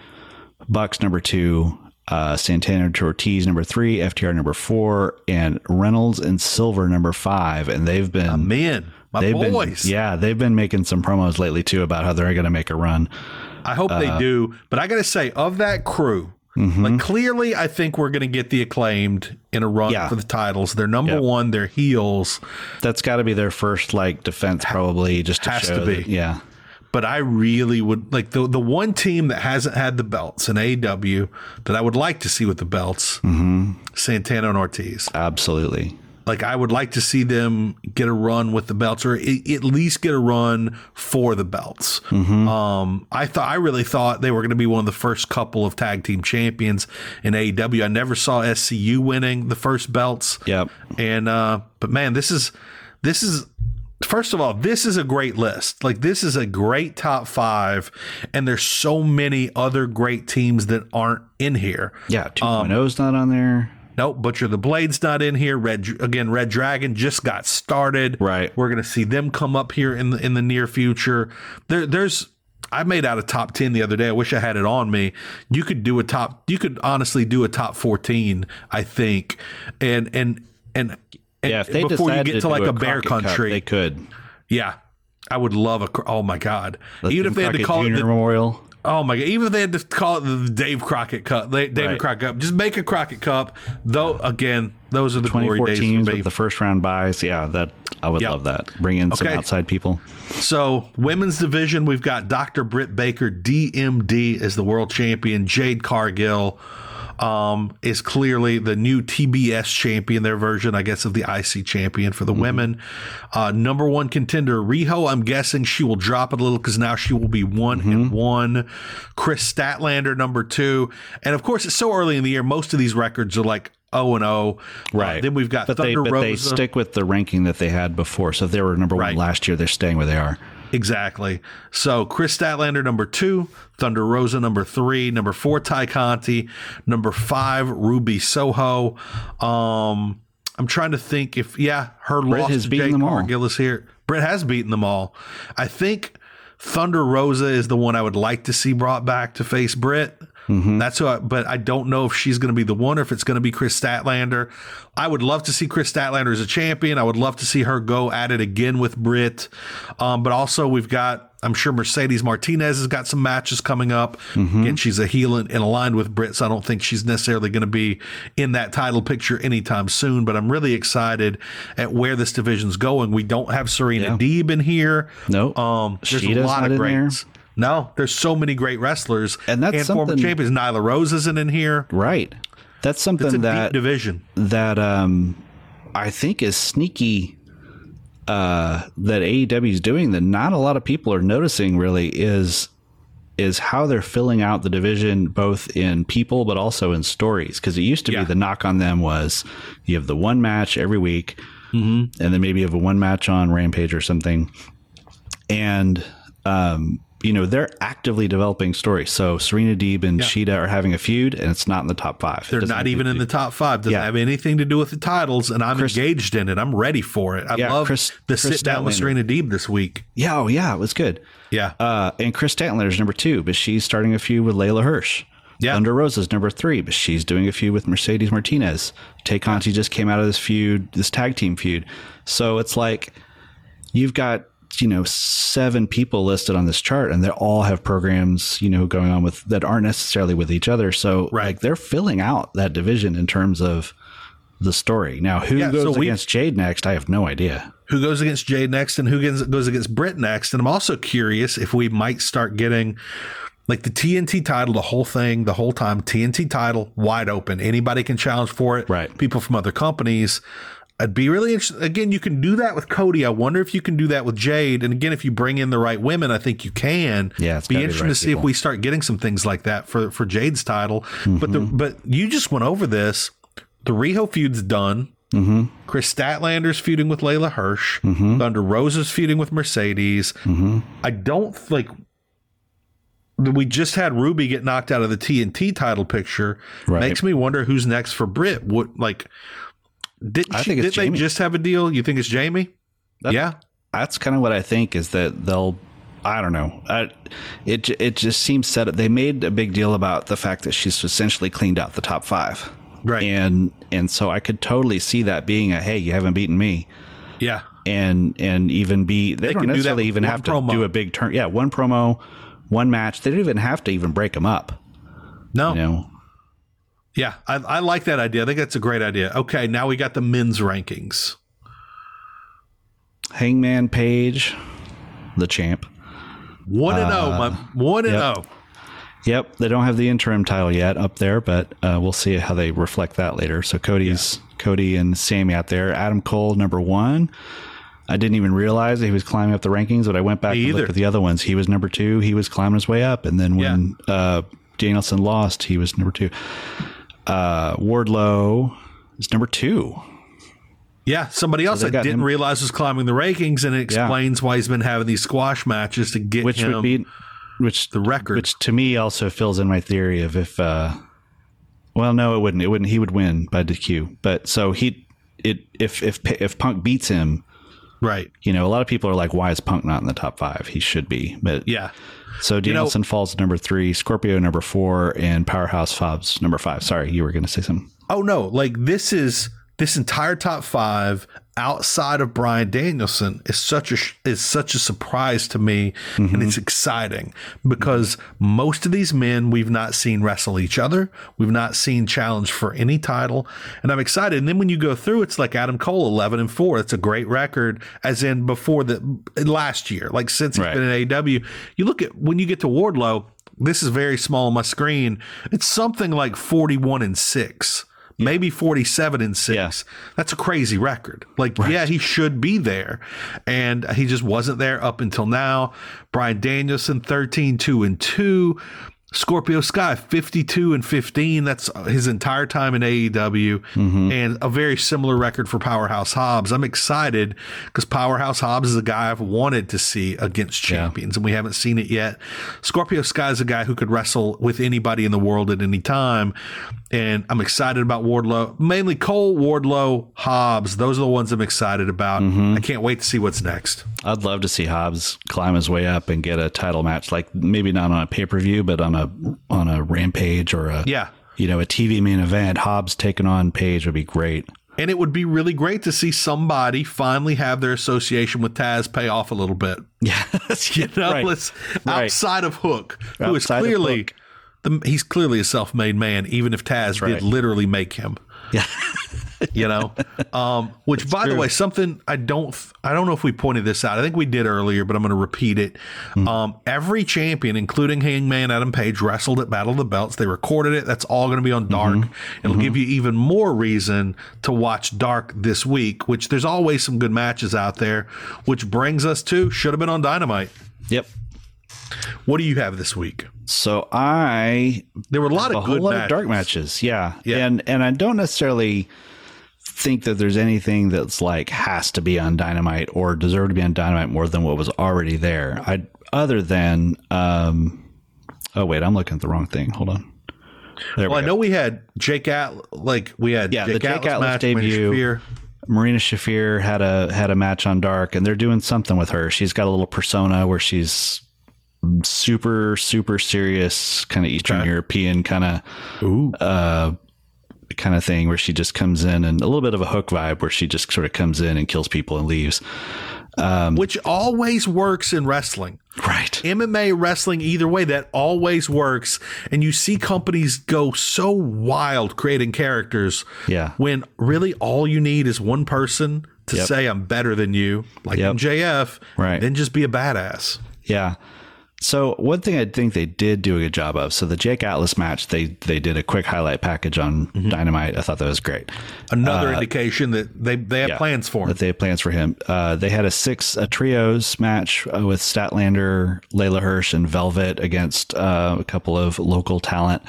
Bucks number two, uh, Santana Ortiz number three, FTR number four, and Reynolds and Silver number five. And they've been Men, my they've boys. been yeah they've been making some promos lately too about how they're going to make a run. I hope Uh, they do. But I got to say, of that crew, like clearly, I think we're going to get the acclaimed in a run Yeah. for the titles. They're number one. They're heels. That's got to be their first like defense, probably just to has show to be. that- yeah. But I really would like the the one team that hasn't had the belts in AEW that I would like to see with the belts. Mm-hmm. Santana and Ortiz. Absolutely. Like I would like to see them get a run with the belts, or i- at least get a run for the belts. Mm-hmm. Um, I thought I really thought they were going to be one of the first couple of tag team champions in AEW. I never saw SCU winning the first belts. Yep. And uh, but man, this is this is first of all, this is a great list. Like this is a great top five, and there's so many other great teams that aren't in here. Yeah. 2.0's not on there. Nope, Butcher the Blade's not in here. Red again, Red Dragon just got started. Right. We're gonna see them come up here in the in the near future. There, there's I made out a top ten the other day. I wish I had it on me. You could do a top. You could honestly do a top fourteen. I think, and and and. and Yeah. If they before you get to do like a, bear Crockett Cup, country, they could. yeah, I would love a. Oh my god! Let Even if they had to call Jr. it the, Memorial. Oh my god! Even if they had to call it the Dave Crockett Cup, they- David Right. Crockett Cup, just make a Crockett Cup. Though again, those are the glory days 2014 for with the first round buys. Yeah, that I would Yep. love that. Bring in some outside people. So, women's division, we've got Dr. Britt Baker, DMD, as the world champion. Jade Cargill um, is clearly the new TBS champion, their version, I guess, of the IC champion for the women. Uh, number one contender, Riho. I'm guessing she will drop it a little because now she will be one and one. Kris Statlander, number two. And of course, it's so early in the year, most of these records are like 0 and 0. Right. then we've got but they Thunder but they stick with the ranking that they had before. So if they were number Right. one last year, they're staying where they are. Exactly. So Kris Statlander number two, Thunder Rosa number three, number four Tay Conti, number five Ruby Soho. Um, I'm trying to think if yeah, her loss has to beaten Jade them all. Cargill is here. Britt has beaten them all. I think Thunder Rosa is the one I would like to see brought back to face Britt. Mm-hmm. That's who I, but I don't know if she's going to be the one or if it's going to be Kris Statlander. I would love to see Kris Statlander as a champion. I would love to see her go at it again with Britt. Um, but also, we've got, I'm sure Mercedes Martinez has got some matches coming up. Mm-hmm. And she's a heel and, and aligned with Britt. So I don't think she's necessarily going to be in that title picture anytime soon. But I'm really excited at where this division's going. We don't have Serena Yeah. Deeb in here. Nope. Um, there's a lot of there. No, there's so many great wrestlers And that's former something- champions. Nyla Rose isn't in here. Right. That's something It's a that deep division. that um I think is sneaky uh that AEW is doing that not a lot of people are noticing really is is how they're filling out the division both in people but also in stories because it used to Yeah. be the knock on them was you have the one match every week and then maybe you have a one match on rampage or something and um you know, they're actively developing stories. So Serena Deeb and Yeah. Shida are having a feud, and it's not in the top five. They're doesn't even in the top five. Doesn't Yeah. have anything to do with the titles, and I'm Chris- engaged in it. I'm ready for it. I Yeah, love Chris- the Chris sit down with. Serena Deeb this week. Yeah, oh yeah, it was good. Yeah. Uh, and Kris Statlander is number two, but she's starting a feud with Leyla Hirsch. Yeah. Thunder Rosa is number three, but she's doing a feud with Mercedes Martinez. Tay Conti just came out of this feud, this tag team feud. So it's like you've got you know seven people listed on this chart, and they all have programs you know going on with that aren't necessarily with each other. So Right. like they're filling out that division in terms of the story. Now, who Yeah, goes we- against Jade next? I have no idea. who goes against Jade next and who goes against Britt next. And I'm also curious if we might start getting like the TNT title, the whole thing, the whole time, TNT title wide open. Anybody can challenge for it. Right. People from other companies. I'd be really interested. Again, you can do that with Cody. I wonder if you can do that with Jade. And again, if you bring in the right women, I think you can. Yeah, it's be gotta be interesting right to see if we start getting some things like that for for Jade's title. But Mm-hmm. but you just went over this. The Riho feud's done. Mm-hmm. Kris Statlander's feuding with Leyla Hirsch. Thunder Rosa's feuding with Mercedes. Mm-hmm. I don't like. We just had Ruby get knocked out of the TNT title picture. Right. Makes me wonder who's next for Britt. What like? Did I she, think did it's they just have a deal? You think it's Jamie? That- yeah. that's kind of what I think is that they'll. I don't know. I, it it just seems set. They made a big deal about the fact that she's essentially cleaned out the top five, Right. And and so I could totally see that being a hey, you haven't beaten me, Yeah. and and even be they, They don't can do necessarily with even have to do a big turn. Yeah, one promo, one match. They don't even have to even break them up. No. You know, Yeah. I, I like that idea. I think that's a great idea. Okay. Now we got the men's rankings. Hangman Page, the champ. One and zero. My one and oh. yep. zero. Yep, they don't have the interim title yet up there, but uh, we'll see how they reflect that later. So Cody's Cody and Sammy out there. Adam Cole number one. I didn't even realize that he was climbing up the rankings, but I went back Me and either. looked at the other ones. He was number two. He was climbing his way up, and then when uh, Danielson lost, he was number two. Uh, Wardlow is number two. Yeah, somebody else they I didn't him- realize was climbing the rankings, and it explains why he's been having these squash matches to get which him would be which the record. which to me also fills in my theory of if uh well no it wouldn't it wouldn't he would win by DQ but so he it if if if Punk beats him right. you know a lot of people are like why is Punk not in the top 5 he should be but Yeah. So know- Danielson falls to number 3 Scorpio number 4 and Powerhouse Hobbs number 5 sorry you were going to say something. Oh no, like this is this entire top five outside of Bryan Danielson is such a is such a surprise to me, and it's mm-hmm. exciting because most of these men we've not seen wrestle each other, we've not seen challenge for any title, and I'm excited. And then when you go through, it's like Adam Cole, eleven and four. It's a great record, as in before the last year, like since he's Right. been in AEW. You look at when you get to Wardlow. This is very small on my screen. It's something like 41 and 6 maybe 47 and 6 Yeah. that's a crazy record. Like yeah he should be there. And he just wasn't there up until now. Bryan danielson 13 2 and 2 Scorpio Sky 52 and 15 that's his entire time in AEW mm-hmm. and a very similar record for Powerhouse Hobbs. I'm excited cuz Powerhouse Hobbs is a guy I've wanted to see against Yeah. champions and we haven't seen it yet. Scorpio Sky is a guy who could wrestle with anybody in the world at any time and I'm excited about Wardlow. Mainly Cole, Wardlow, Hobbs. Those are the ones I'm excited about. Mm-hmm. I can't wait to see what's next. I'd love to see Hobbs climb his way up and get a title match, like maybe not on a pay per view, but on a on a Rampage or a Yeah. you know a TV main event. Hobbs taking on Page would be great. And it would be really great to see somebody finally have their association with Taz pay off a little bit. Yeah, You know, Right. let's Right. outside of Hook, who is Outside of clearly. The, he's clearly a self-made man, even if Taz right. did literally make him. Yeah. you know, um, which by the way, something I don't, I don't know if we pointed this out. I think we did earlier, but I'm going to repeat it. Hmm. Um, every champion, including Hangman Adam Page, wrestled at Battle of the Belts. They recorded it. That's all going to be on Dark. Mm-hmm. It'll give you even more reason to watch Dark this week. Which there's always some good matches out there. Which brings us to should have been on Dynamite. Yep. What do you have this week? So I There were a lot a of whole good lot matches. of dark matches. Yeah. Yeah. And and I don't necessarily think that there's anything that's like has to be on Dynamite or deserve to be on Dynamite more than what was already there. I other than um, oh wait, I'm looking at the wrong thing. Hold on. There well, I know we had Jake At like we had yeah Jake the Jake Atlas, Atlas match, debut. Marina Shafir had a had a match on Dark, and they're doing something with her. She's got a little persona where she's super super serious, kind of Eastern okay. European kind of uh, kind of thing, where she just comes in and a little bit of a hook vibe, where she just sort of comes in and kills people and leaves. Um, Which always works in wrestling. Right. MMA, wrestling, either way, that always works. And you see companies go so wild creating characters. Yeah. When really all you need is one person to yep. say, I'm better than you, like yep. MJF. Right. Then just be a badass. Yeah. So one thing I think they did do a good job of. So the Jake Atlas match, they they did a quick highlight package on mm-hmm. Dynamite. I thought that was great. Another uh, indication that they they have yeah, plans for him. That they have plans for him. Uh, they had a six a trios match uh, with Statlander, Leyla Hirsch, and Velvet against uh, a couple of local talent.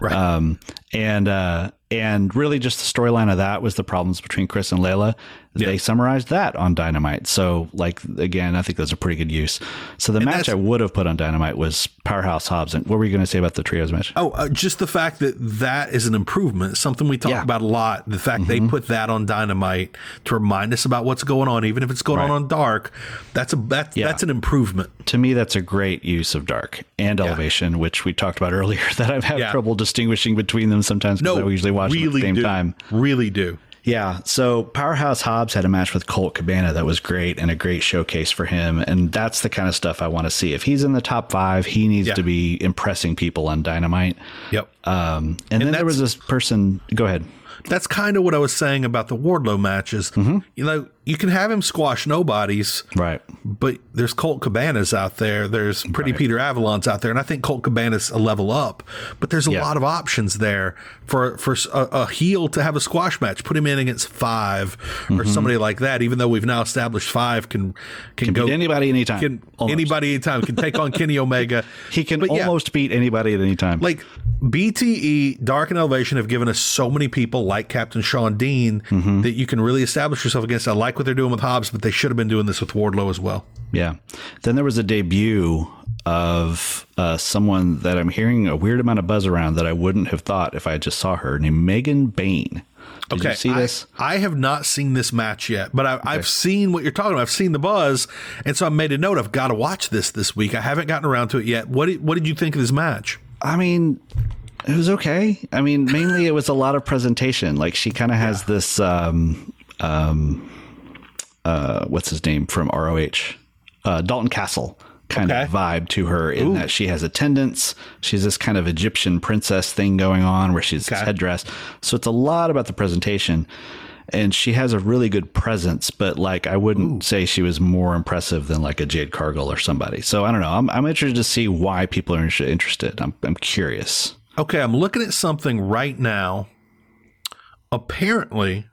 Right. Um, and uh, and really just the storyline of that was the problems between Kris and Leyla. yeah. they summarized that on Dynamite. So, like again, I think those are pretty good use. So the and match I would have put on Dynamite was Powerhouse Hobbs. And what were you going to say about the trios match? Oh, uh, just the fact that that is an improvement, something we talk yeah. about a lot. The fact mm-hmm. they put that on Dynamite to remind us about what's going on, even if it's going right. on on Dark. That's a that's yeah. that's an improvement. To me, that's a great use of Dark and Elevation, which we talked about earlier. That I've had trouble distinguishing between them sometimes because no, I usually watch really them at the same do. time. Really do. Yeah. So Powerhouse Hobbs had a match with Colt Cabana that was great and a great showcase for him. And that's the kind of stuff I want to see. If he's in the top five, he needs yeah. to be impressing people on Dynamite. Yep. Um, and, and then there was this person. Go ahead. That's kind of what I was saying about the Wardlow matches. Mm-hmm. You know, you can have him squash nobodies, right? But there's Colt Cabanas out there. There's Pretty right. Peter Avalon's out there, and I think Colt Cabanas a level up. But there's a yeah. lot of options there for for a, a, heel to have a squash match. Put him in against 5 mm-hmm. or somebody like that. Even though we've now established five can can, can go anybody anytime. Can, anybody anytime can take on Kenny Omega. He can but almost yeah, beat anybody at any time. Like BTE, Dark and Elevation have given us so many people like Captain Shawn Dean mm-hmm. that you can really establish yourself against. I like what they're doing with Hobbs, but they should have been doing this with Wardlow as well. Yeah. Then there was a debut of uh, someone that I'm hearing a weird amount of buzz around that I wouldn't have thought if I just saw her named Megan Bayne. Did okay, you see this? I, I, have not seen this match yet, but I, have seen what you're talking about. I've seen the buzz, and so I made a note. I've got to watch this this week. I haven't gotten around to it yet. What did, what did you think of this match? I mean, it was okay. I mean, mainly it was a lot of presentation. Like she kind of has yeah. this um, um, uh, what's his name from ROH, uh, Dalton Castle kind okay. of vibe to her in Ooh. that she has attendants. She's this kind of Egyptian princess thing going on where she's okay. headdress. So it's a lot about the presentation. And she has a really good presence, but like I wouldn't Ooh. say she was more impressive than like a Jade Cargill or somebody. So I don't know. I'm, I'm interested to see why people are interested. I'm, I'm curious. Okay, I'm looking at something right now. Apparently,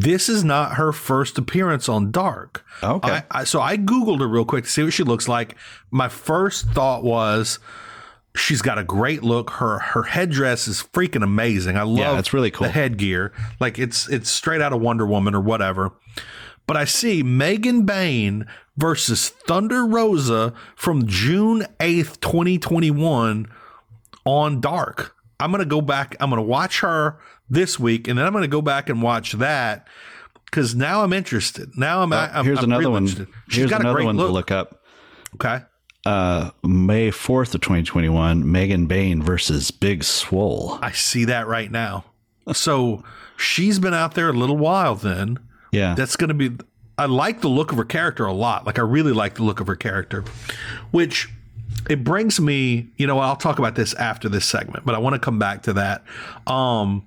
this is not her first appearance on Dark. Okay. I, I, so I Googled her real quick to see what she looks like. My first thought was she's got a great look. Her her headdress is freaking amazing. I love yeah, that's really cool. the headgear. Like it's it's straight out of Wonder Woman or whatever. But I see Megan Bayne versus Thunder Rosa from June 8th, 2021 on Dark. I'm going to go back. I'm going to watch her this week, and then I'm going to go back and watch that because now I'm interested. Now I'm. Uh, I'm here's I'm another one. here's another one look. to look up. Okay. Uh, May 4th of 2021, Megan Bayne versus Big Swole. I see that right now. So she's been out there a little while then. Yeah. That's going to be, I like the look of her character a lot. Like, I really like the look of her character, which it brings me, you know, I'll talk about this after this segment, but I want to come back to that. Um,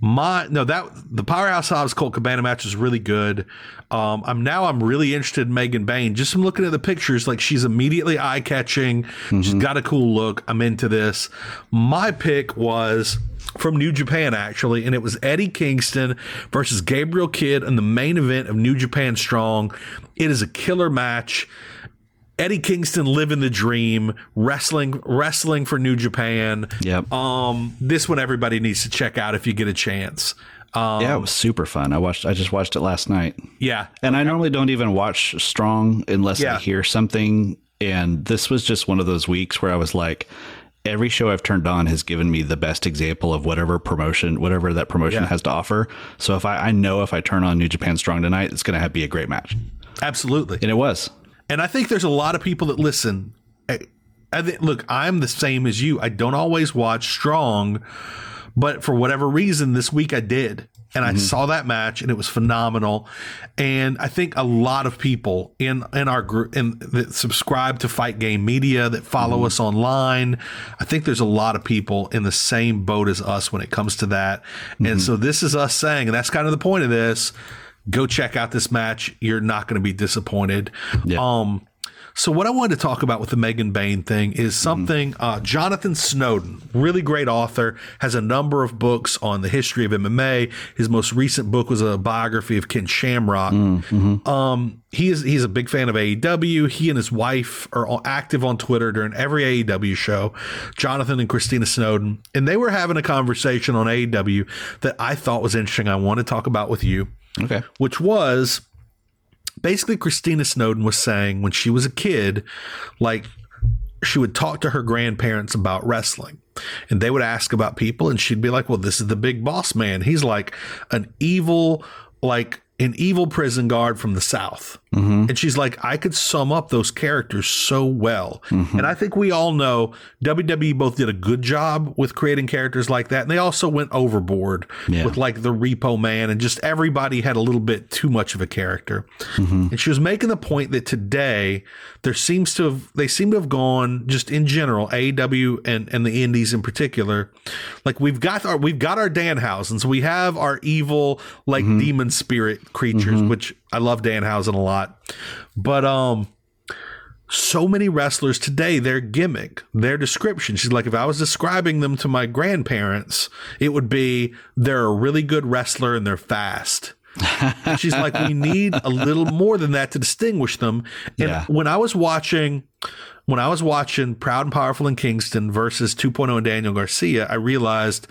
my no that the powerhouse Hobbs Colt Cabana match is really good. Um, I'm now I'm really interested in Megan Bayne. Just from looking at the pictures, like she's immediately eye catching. Mm-hmm. She's got a cool look. I'm into this. My pick was from New Japan actually, and it was Eddie Kingston versus Gabriel Kidd in the main event of New Japan Strong. It is a killer match. Eddie Kingston living the dream, wrestling wrestling for New Japan. Yep. Um, this one everybody needs to check out if you get a chance. Um, yeah, it was super fun. I watched. I just watched it last night, yeah, and I normally don't even watch Strong unless Yeah. I hear something. And this was just one of those weeks where I was like, every show I've turned on has given me the best example of whatever promotion, whatever that promotion Yeah. has to offer. So if I, I know if I turn on New Japan Strong tonight, it's going to be a great match, absolutely. and it was. And I think there's a lot of people that listen. I, I think, look, I'm the same as you. I don't always watch Strong, but for whatever reason, this week I did. And I mm-hmm. saw that match and it was phenomenal. And I think a lot of people in, in our group in, that subscribe to Fight Game Media, that follow mm-hmm. us online, I think there's a lot of people in the same boat as us when it comes to that. And mm-hmm. so this is us saying, and that's kind of the point of this go check out this match. You're not going to be disappointed. Yeah. Um, so what I wanted to talk about with the Megan Bayne thing is something uh, Jonathan Snowden, really great author, has a number of books on the history of MMA. His most recent book was a biography of Ken Shamrock. Um, he is he's a big fan of AEW. He and his wife are all active on Twitter during every AEW show. Jonathan and Christina Snowden, and they were having a conversation on AEW that I thought was interesting. I want to talk about with you Okay. which was basically Christina Snowden was saying when she was a kid, like she would talk to her grandparents about wrestling and they would ask about people and she'd be like, well, this is the big boss man. He's like an evil, like an evil prison guard from the South. Mm-hmm. And she's like, I could sum up those characters so well. Mm-hmm. And I think we all know WWE both did a good job with creating characters like that. And they also went overboard Yeah. with like the repo man and just everybody had a little bit too much of a character. Mm-hmm. And she was making the point that today there seems to have, they seem to have gone just in general, AEW and, and the indies in particular. Like we've got our, we've got our Danhausens. We have our evil, like demon spirit creatures, which I love Danhausen a lot. But, um, so many wrestlers today, their gimmick, their description. She's like, if I was describing them to my grandparents, it would be they're a really good wrestler and they're fast. And she's like, we need a little more than that to distinguish them. And Yeah. when I was watching, when I was watching Proud and Powerful in Kingston versus 2.0 and Daniel Garcia, I realized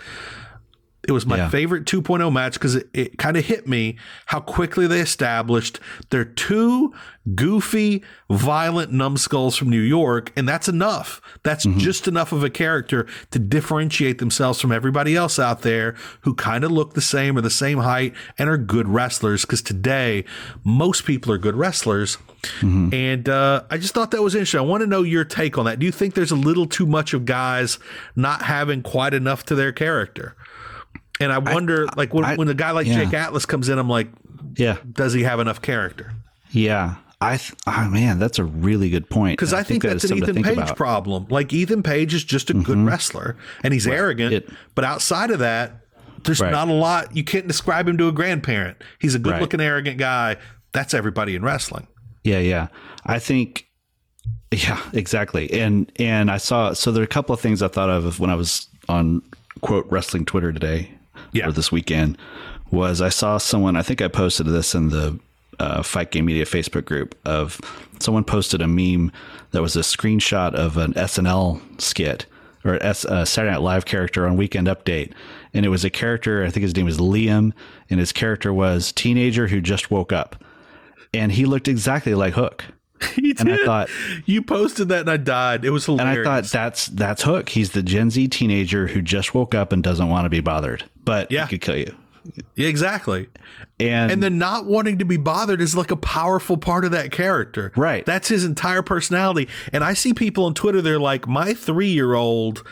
it was my Yeah. favorite 2.0 match because it, it kind of hit me how quickly they established they're two goofy, violent numbskulls from New York, and that's enough. That's just enough of a character to differentiate themselves from everybody else out there who kind of look the same or the same height and are good wrestlers. Because today, most people are good wrestlers. And uh, I just thought that was interesting. I want to know your take on that. Do you think there's a little too much of guys not having quite enough to their character? And I wonder, like, when, I- when a guy like yeah. Jake Atlas comes in, I'm like, Yeah. does he have enough character? Yeah. I, th- oh man, that's a really good point. Because I, think, that that's is an Ethan think Page about. problem. Like, Ethan Page is just a mm-hmm. good wrestler and he's arrogant. It- but outside of that, there's Right. not a lot. You can't describe him to a grandparent. He's a good Right. looking, arrogant guy. That's everybody in wrestling. Yeah, yeah. I think yeah, exactly. And and I saw so there are a couple of things I thought of when I was on quote wrestling Twitter today Yeah. or this weekend was I saw someone I think I posted this in the uh, Fight Game Media Facebook group of someone posted a meme that was a screenshot of an SNL skit or a a Saturday Night Live character on Weekend Update, and it was a character I think his name was Liam, and his character was teenager who just woke up, and he looked exactly like Hook. He And I thought- you posted that and I died. It was hilarious. And. I thought that's that's Hook. He's the Gen Z teenager who just woke up and doesn't want to be bothered, but Yeah. he could kill you. yeah, exactly. And, And then not wanting to be bothered is like a powerful part of that character. Right. That's his entire personality. And I see people on Twitter, they're like, my three year old,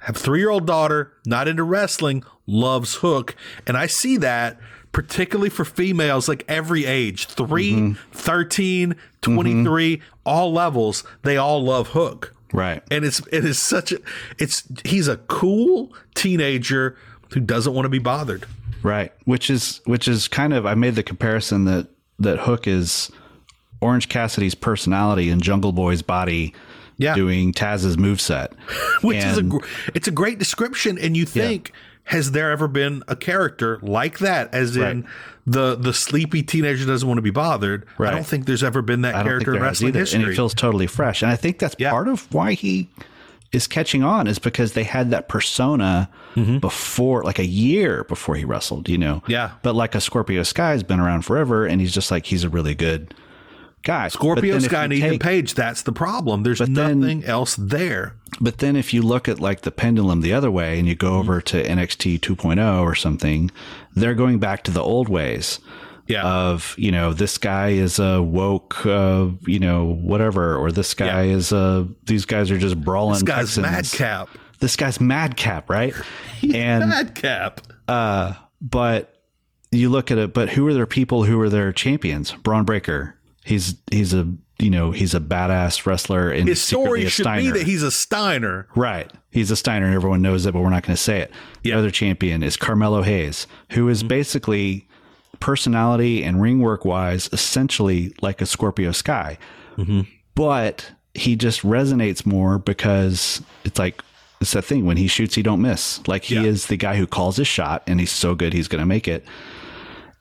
have three year old daughter, not into wrestling, loves Hook. And I see that particularly for females, like every age 3, Mm-hmm. 13, 23, all levels, they all love Hook. right, And it's it is such a it's he's a cool teenager who doesn't want to be bothered. right, which is which is kind of I made the comparison that that Hook is Orange Cassidy's personality and Jungle Boy's body Yeah. doing Taz's moveset. which is a And- gr- it's a great description and you think has there ever been a character like that as in the the sleepy teenager doesn't want to be bothered i don't think there's ever been that I don't think character in wrestling history and it feels totally fresh. And I think that's Yeah. part of why he is catching on is because they had that persona mm-hmm. before, like a year before he wrestled, you know? Yeah. But like a Scorpio Sky has been around forever and he's just like, he's a really good guy. Scorpio then if Sky you and Ethan Page, that's the problem. There's then- nothing else there. But then if you look at like the pendulum the other way and you go over to NXT 2.0 or something, they're going back to the old ways Yeah. of, you know, this guy is a woke, uh, you know, whatever, or this guy Yeah. is a, these guys are just brawling. this guy's Texans. madcap. This guy's madcap, right? and, Madcap. uh, but you look at it, but who are their people who are their champions? Bron Breakker. He's, he's a, you know, he's a badass wrestler and His story should be that he's a Steiner. Right. He's a Steiner and everyone knows it, but we're not going to say it. The other champion is Carmelo Hayes, who is mm-hmm. basically personality and ring work wise, essentially like a Scorpio Sky. Mm-hmm. But he just resonates more because it's like, it's that thing when he shoots, he don't miss. Like he Yeah. is the guy who calls his shot and he's so good, he's going to make it.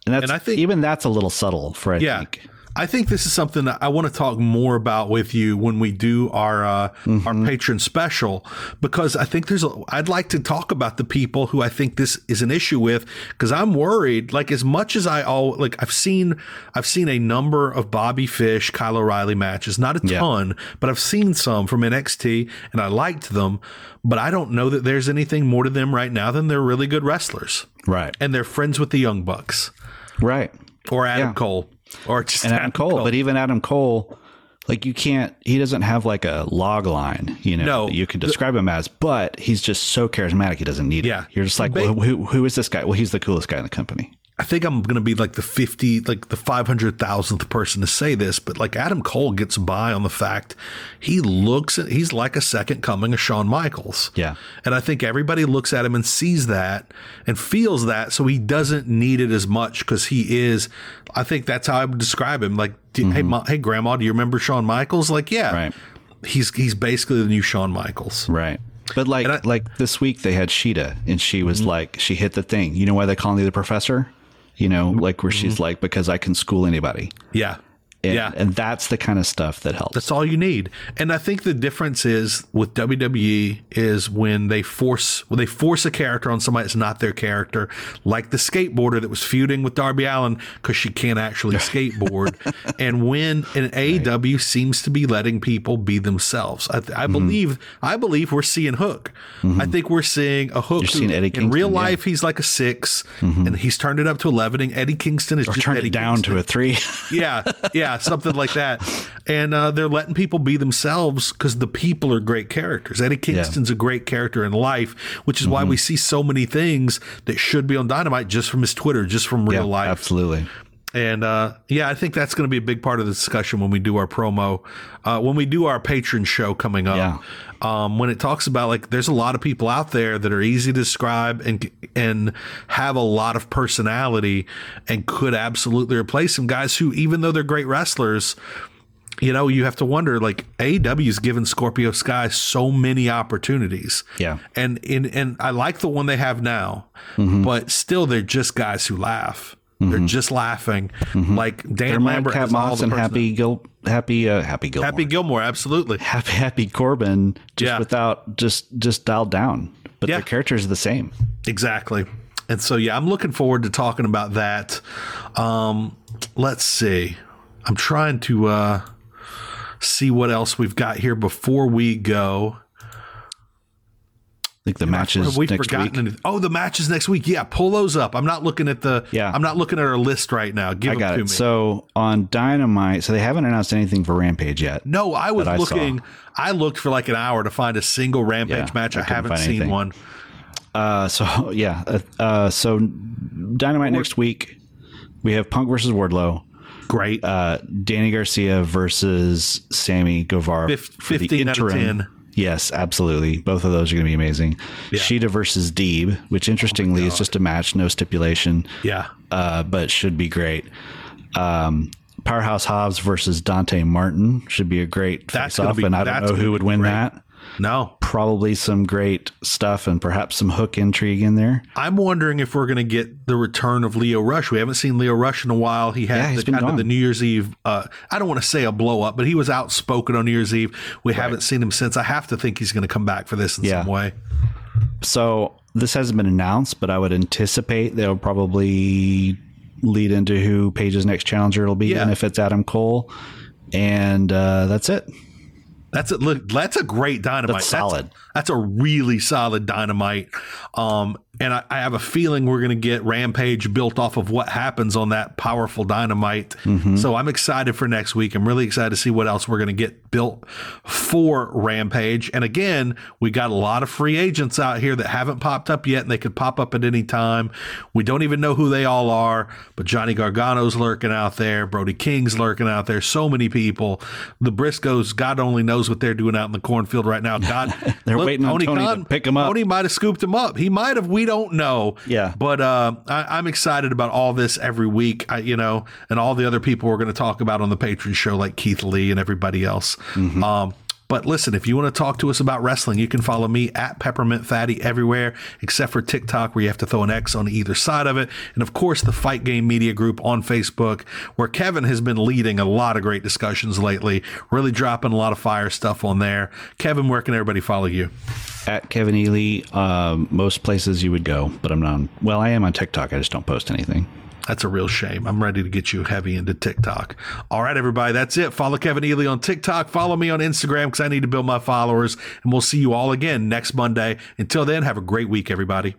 And that's, And I think- even that's a little subtle for, I Yeah. think. I think this is something that I want to talk more about with you when we do our uh, Mm-hmm. our patron special because I think there's a, I'd like to talk about the people who I think this is an issue with because I'm worried like as much as I all like I've seen I've seen a number of Bobby Fish Kyle O'Reilly matches not a Yeah. ton but I've seen some from NXT and I liked them but I don't know that there's anything more to them right now than they're really good wrestlers Right. and they're friends with the Young Bucks Right. or Adam Yeah. Cole or just and Adam Cole. But even Adam Cole, like you can't, he doesn't have like a log line, you know, No. that you can describe him as, but he's just so charismatic. He doesn't need Yeah. it. You're just like, Ba- well, who, who is this guy? Well, he's the coolest guy in the company. I think I'm going to be like the 50, like the 500,000th person to say this, but like Adam Cole gets by on the fact he looks, he's like a second coming of Shawn Michaels. Yeah. And I think everybody looks at him and sees that and feels that. So he doesn't need it as much because he is, I think that's how I would describe him. Like, do, hey, Ma, hey, grandma, do you remember Shawn Michaels? Like, yeah. Mm-hmm. Right. He's, he's basically the new Shawn Michaels. Right. But like, I- like this week they had Sheeta and she Mm-hmm. was like, she hit the thing. You know why they call me the professor? You know, Mm-hmm. like where she's like, because I can school anybody. Yeah. And, yeah. And that's the kind of stuff that helps. That's all you need. And I think the difference is with WWE is when they force when they force a character on somebody that's not their character, like the skateboarder that was feuding with Darby Allin because she can't actually skateboard. and when an AEW seems to be letting people be themselves. I, I Mm-hmm. believe I believe we're seeing Hook. I think we're seeing a Hook. You're seeing Eddie in real Kingston, yeah. Mm-hmm. life, he's like a 6 and he's turned it up to eleven. And Eddie Kingston is or just turn Eddie it down Kingston to a three. yeah, yeah, something like that. And uh, they're letting people be themselves because the people are great characters. Eddie Kingston's a great character in life, which is why we see so many things that should be on Dynamite just from his Twitter, just from real yeah, life. absolutely. And uh, yeah, I think that's going to be a big part of the discussion when we do our promo, uh, when we do our patron show coming up. Yeah. Um, when it talks about like, there's a lot of people out there that are easy to describe and and have a lot of personality and could absolutely replace some guys who, even though they're great wrestlers, you know, you have to wonder like AEW's given Scorpio Sky so many opportunities. Yeah. And in and I like the one they have now, Mm-hmm. but still they're just guys who laugh. They're just laughing. Like Dan Mm-hmm. They're Lambert Cat Moss and Happy Gil, Happy, uh, Happy Gilmore. Happy Gilmore, absolutely. happy happy Corbin just Yeah. without just just dialed down but Yeah. their characters are the same Exactly. And so yeah, I'm looking forward to talking about that. Um, let's see. I'm trying to uh, see what else we've got here before we go. Like the matches Have we next forgotten week anything? Oh, the matches next week. Yeah, pull those up. I'm not looking at the. Yeah. I'm not looking at our list right now. Give i got to it me. so on dynamite so they haven't announced anything for rampage yet no, I was that I looking. I looked for like an hour to find a single Rampage Yeah, match. I, I haven't seen anything. one. uh so yeah uh, uh so dynamite next week we have punk versus wardlow Great. uh danny garcia versus sammy guevara Fif- for the 15 out of interim. 10. Yes, absolutely. Both of those are going to be amazing. Sheeta versus Deeb, which interestingly is just a match, no stipulation. yeah. uh, but should be great. Um, Powerhouse Hobbs versus Dante Martin should be a great That's face off, be- and I don't know who would win great. that. No. Probably some great stuff and perhaps some hook intrigue in there. I'm wondering if we're going to get the return of Lio Rush. We haven't seen Lio Rush in a while. He had Yeah, the, kind of the New Year's Eve. Uh, I don't want to say a blow up, but he was outspoken on New Year's Eve. We haven't seen him since. I have to think he's going to come back for this in Yeah. some way. So this hasn't been announced, but I would anticipate they'll probably lead into who Page's next challenger will be, Yeah. and if it's Adam Cole, and uh, that's it. That's a look. That's a great dynamite. That's solid. That's, a really solid dynamite. Um, and I, I have a feeling we're going to get Rampage built off of what happens on that powerful dynamite. Mm-hmm. So I'm excited for next week. I'm really excited to see what else we're going to get built for Rampage. And again, we got a lot of free agents out here that haven't popped up yet, and they could pop up at any time. We don't even know who they all are, but Johnny Gargano's lurking out there. Brody King's lurking out there. So many people. The Briscoes, God only knows what they're doing out in the cornfield right now. God, They're waiting on Tony to pick 'em up. Tony might have scooped him up. He might have. We don't know. Yeah. But uh, I, I'm excited about all this every week. I, you know, and all the other people we're going to talk about on the Patreon show, like Keith Lee and everybody else. Mm-hmm. Um, but listen, if you want to talk to us about wrestling, you can follow me at Peppermint Fatty everywhere except for TikTok, where you have to throw an X on either side of it. And of course, the Fight Game Media Group on Facebook, where Kevin has been leading a lot of great discussions lately, really dropping a lot of fire stuff on there. Kevin, where can everybody follow you? At Kevin Ely, um, most places you would go, but I'm not. Well, I am on TikTok. I just don't post anything. That's a real shame. I'm ready to get you heavy into TikTok. All right, everybody, that's it. Follow Kevin Ely on TikTok. Follow me on Instagram because I need to build my followers. And we'll see you all again next Monday. Until then, have a great week, everybody.